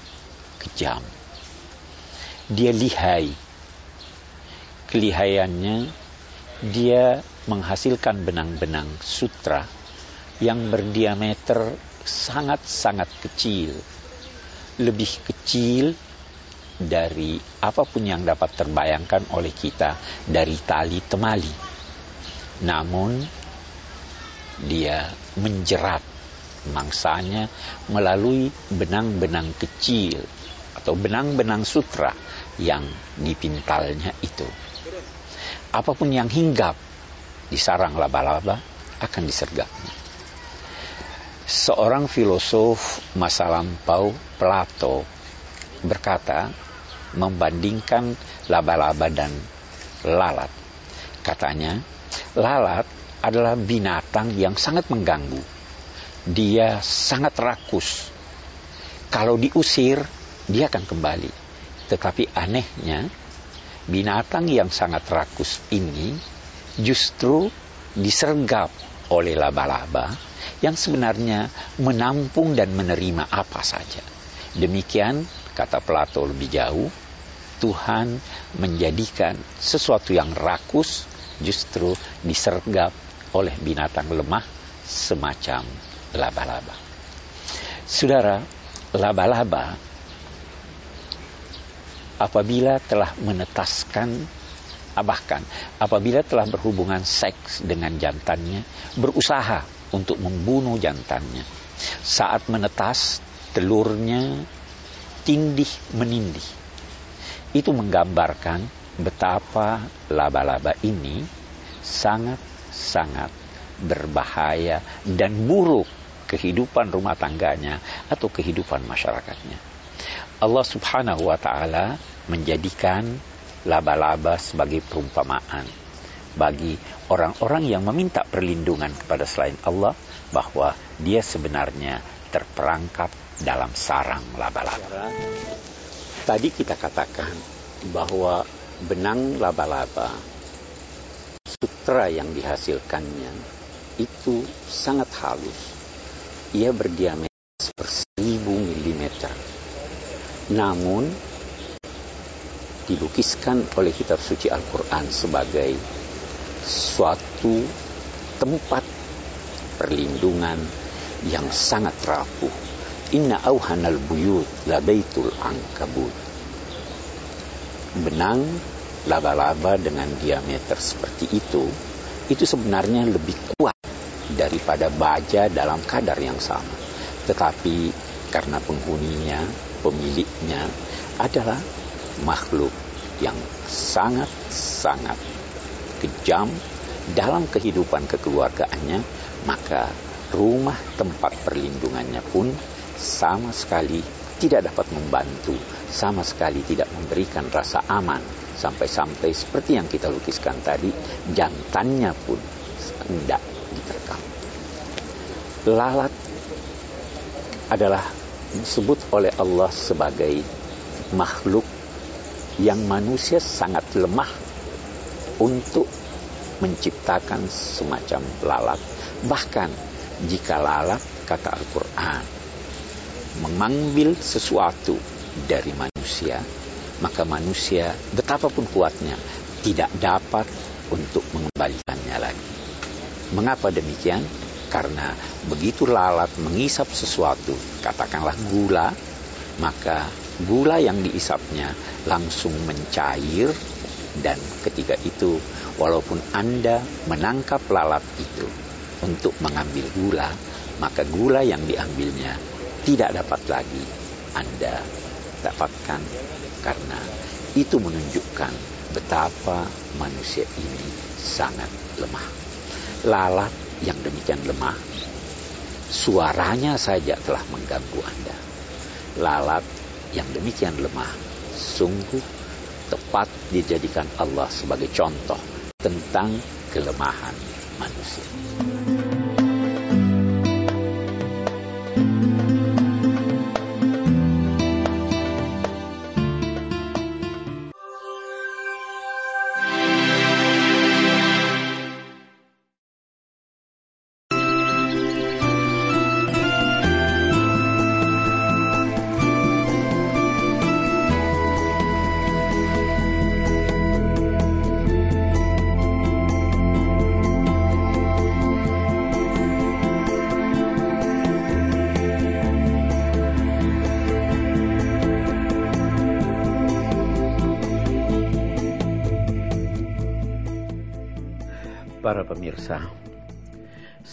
kejam. Dia lihai. Kelihayannya dia menghasilkan benang-benang sutra yang berdiameter sangat-sangat kecil. Lebih kecil dari apa pun yang dapat terbayangkan oleh kita dari tali temali. Namun dia menjerat mangsanya melalui benang-benang kecil atau benang-benang sutra yang dipintalnya itu. Apa pun yang hinggap di sarang laba-laba akan disergapnya. Seorang filosof masa lampau Plato berkata membandingkan laba-laba dan lalat. Katanya, lalat adalah binatang yang sangat mengganggu. Dia sangat rakus. Kalau diusir, dia akan kembali. Tetapi anehnya, binatang yang sangat rakus ini justru disergap oleh laba-laba yang sebenarnya menampung dan menerima apa saja. Demikian, kata Plato lebih jauh, Tuhan menjadikan sesuatu yang rakus justru disergap oleh binatang lemah semacam laba-laba. Saudara, laba-laba apabila telah menetaskan bahkan apabila telah berhubungan seks dengan jantannya berusaha untuk membunuh jantannya saat menetas telurnya tindih menindih itu menggambarkan betapa laba-laba ini sangat-sangat berbahaya dan buruk kehidupan rumah tangganya atau kehidupan masyarakatnya. Allah Subhanahu wa taala menjadikan laba-laba sebagai perumpamaan bagi orang-orang yang meminta perlindungan kepada selain Allah bahwa dia sebenarnya terperangkap dalam sarang laba-laba. Tadi kita katakan bahwa benang laba-laba sutra yang dihasilkannya itu sangat halus. Ia berdiameter seribu milimeter. Namun dilukiskan oleh kitab suci Al-Quran sebagai suatu tempat perlindungan yang sangat rapuh. Inna auhanal buyut la baitul ankabut. Benang laba-laba dengan diameter seperti itu, itu sebenarnya lebih kuat daripada baja dalam kadar yang sama. Tetapi karena penghuninya, pemiliknya adalah makhluk yang sangat-sangat kejam dalam kehidupan kekeluargaannya, maka rumah tempat perlindungannya pun sama sekali tidak dapat membantu, sama sekali tidak memberikan rasa aman Sampai-sampai seperti yang kita lukiskan tadi, jantannya pun tidak diterkam. Lalat adalah disebut oleh Allah sebagai makhluk yang manusia sangat lemah untuk menciptakan semacam lalat. Bahkan jika lalat, kata Al-Quran, mengambil sesuatu dari manusia, maka manusia betapapun kuatnya tidak dapat untuk mengembalikannya lagi. Mengapa demikian? Karena begitu lalat mengisap sesuatu, katakanlah gula, maka gula yang diisapnya langsung mencair dan ketika itu walaupun Anda menangkap lalat itu untuk mengambil gula, maka gula yang diambilnya tidak dapat lagi Anda dapatkan karena itu menunjukkan betapa manusia ini sangat lemah. Lalat yang demikian lemah suaranya saja telah mengganggu Anda. Lalat yang demikian lemah sungguh tepat dijadikan Allah sebagai contoh tentang kelemahan manusia.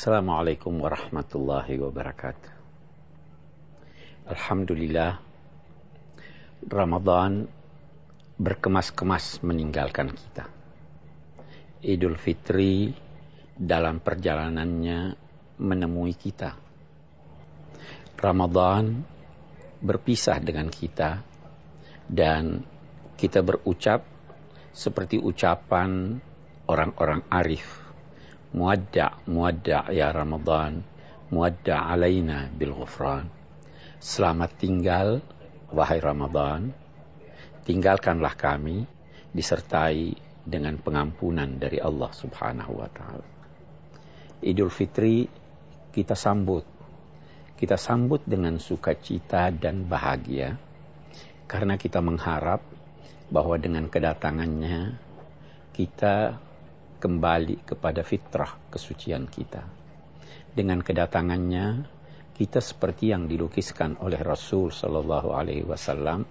Assalamualaikum warahmatullahi wabarakatuh. Alhamdulillah, Ramadan berkemas-kemas meninggalkan kita. Idul Fitri dalam perjalanannya menemui kita. Ramadan berpisah dengan kita dan kita berucap seperti ucapan orang-orang arif. Muadda' ya Ramadan, muadda' alaina bil ghufran. Selamat tinggal wahai Ramadan. Tinggalkanlah kami disertai dengan pengampunan dari Allah Subhanahu wa taala. Idul Fitri kita sambut. Kita sambut dengan sukacita dan bahagia karena kita mengharap bahwa dengan kedatangannya kita kembali kepada fitrah kesucian kita. Dengan kedatangannya, kita seperti yang dilukiskan oleh Rasul Shallallahu Alaihi Wasallam,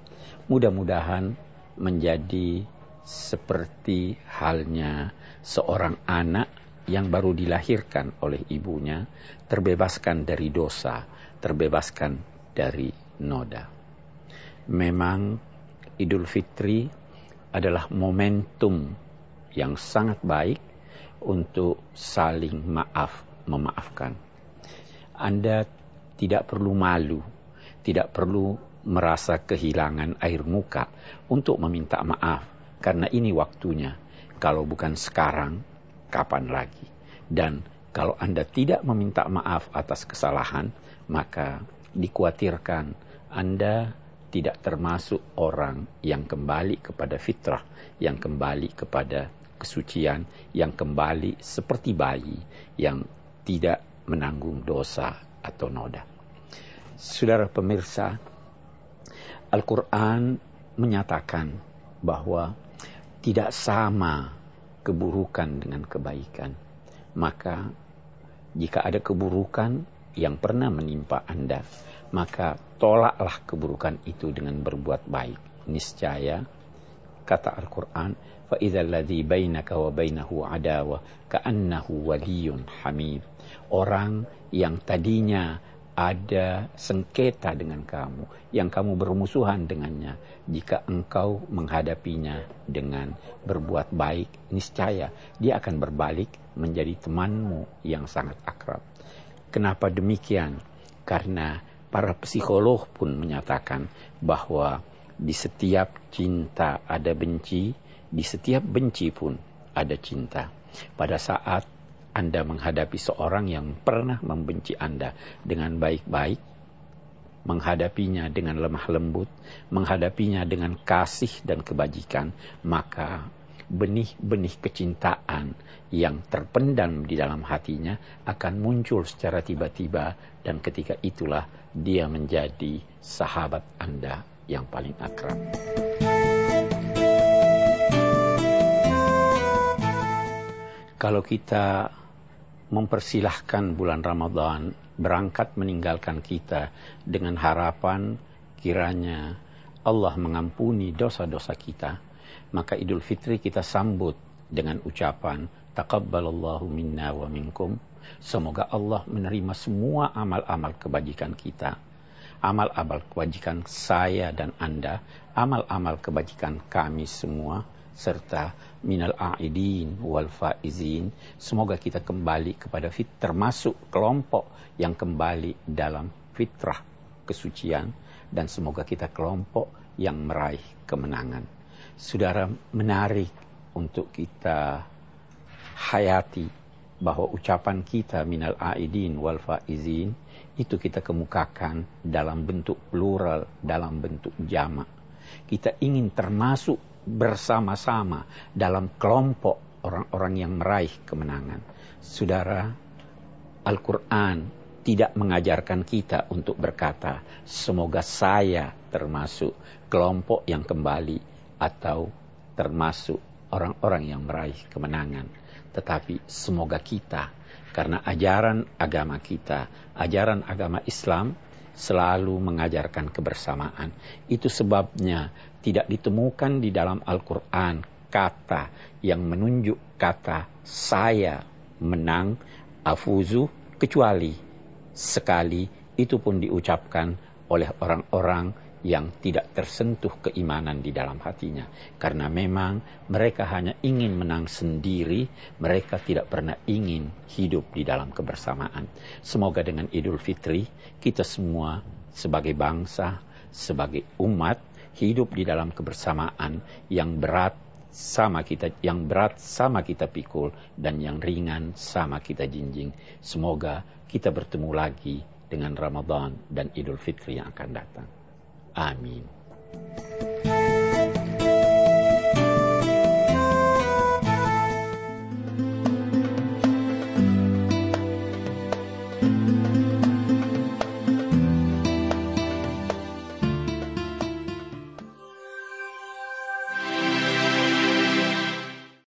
mudah-mudahan menjadi seperti halnya seorang anak yang baru dilahirkan oleh ibunya, terbebaskan dari dosa, terbebaskan dari noda. Memang Idul Fitri adalah momentum yang sangat baik untuk saling maaf memaafkan. Anda tidak perlu malu, tidak perlu merasa kehilangan air muka untuk meminta maaf karena ini waktunya. Kalau bukan sekarang, kapan lagi? Dan kalau Anda tidak meminta maaf atas kesalahan, maka dikhawatirkan Anda tidak termasuk orang yang kembali kepada fitrah, yang kembali kepada kesucian yang kembali seperti bayi yang tidak menanggung dosa atau noda. Saudara pemirsa, Al-Quran menyatakan bahwa tidak sama keburukan dengan kebaikan. Maka jika ada keburukan yang pernah menimpa Anda, maka tolaklah keburukan itu dengan berbuat baik. Niscaya, kata Al-Quran, adawa orang yang tadinya ada sengketa dengan kamu yang kamu bermusuhan dengannya jika engkau menghadapinya dengan berbuat baik niscaya dia akan berbalik menjadi temanmu yang sangat akrab. Kenapa demikian? Karena para psikolog pun menyatakan bahwa di setiap cinta ada benci di setiap benci pun ada cinta. Pada saat Anda menghadapi seorang yang pernah membenci Anda dengan baik-baik, menghadapinya dengan lemah lembut, menghadapinya dengan kasih dan kebajikan, maka benih-benih kecintaan yang terpendam di dalam hatinya akan muncul secara tiba-tiba dan ketika itulah dia menjadi sahabat Anda yang paling akrab. Kalau kita mempersilahkan bulan Ramadan berangkat meninggalkan kita dengan harapan kiranya Allah mengampuni dosa-dosa kita, maka Idul Fitri kita sambut dengan ucapan taqabbalallahu minna wa minkum. Semoga Allah menerima semua amal-amal kebajikan kita. Amal-amal kebajikan saya dan Anda, amal-amal kebajikan kami semua serta minal a'idin wal faizin. Semoga kita kembali kepada fit termasuk kelompok yang kembali dalam fitrah kesucian dan semoga kita kelompok yang meraih kemenangan. Saudara menarik untuk kita hayati bahwa ucapan kita minal aidin wal faizin itu kita kemukakan dalam bentuk plural, dalam bentuk jamak. Kita ingin termasuk bersama-sama dalam kelompok orang-orang yang meraih kemenangan. Saudara, Al-Quran tidak mengajarkan kita untuk berkata, semoga saya termasuk kelompok yang kembali atau termasuk orang-orang yang meraih kemenangan. Tetapi semoga kita karena ajaran agama kita, ajaran agama Islam selalu mengajarkan kebersamaan. Itu sebabnya tidak ditemukan di dalam Al-Quran kata yang menunjuk kata saya menang, afuzu, kecuali sekali itu pun diucapkan oleh orang-orang yang tidak tersentuh keimanan di dalam hatinya. Karena memang mereka hanya ingin menang sendiri, mereka tidak pernah ingin hidup di dalam kebersamaan. Semoga dengan Idul Fitri, kita semua sebagai bangsa, sebagai umat, hidup di dalam kebersamaan yang berat sama kita yang berat sama kita pikul dan yang ringan sama kita jinjing. Semoga kita bertemu lagi dengan Ramadan dan Idul Fitri yang akan datang. Amin.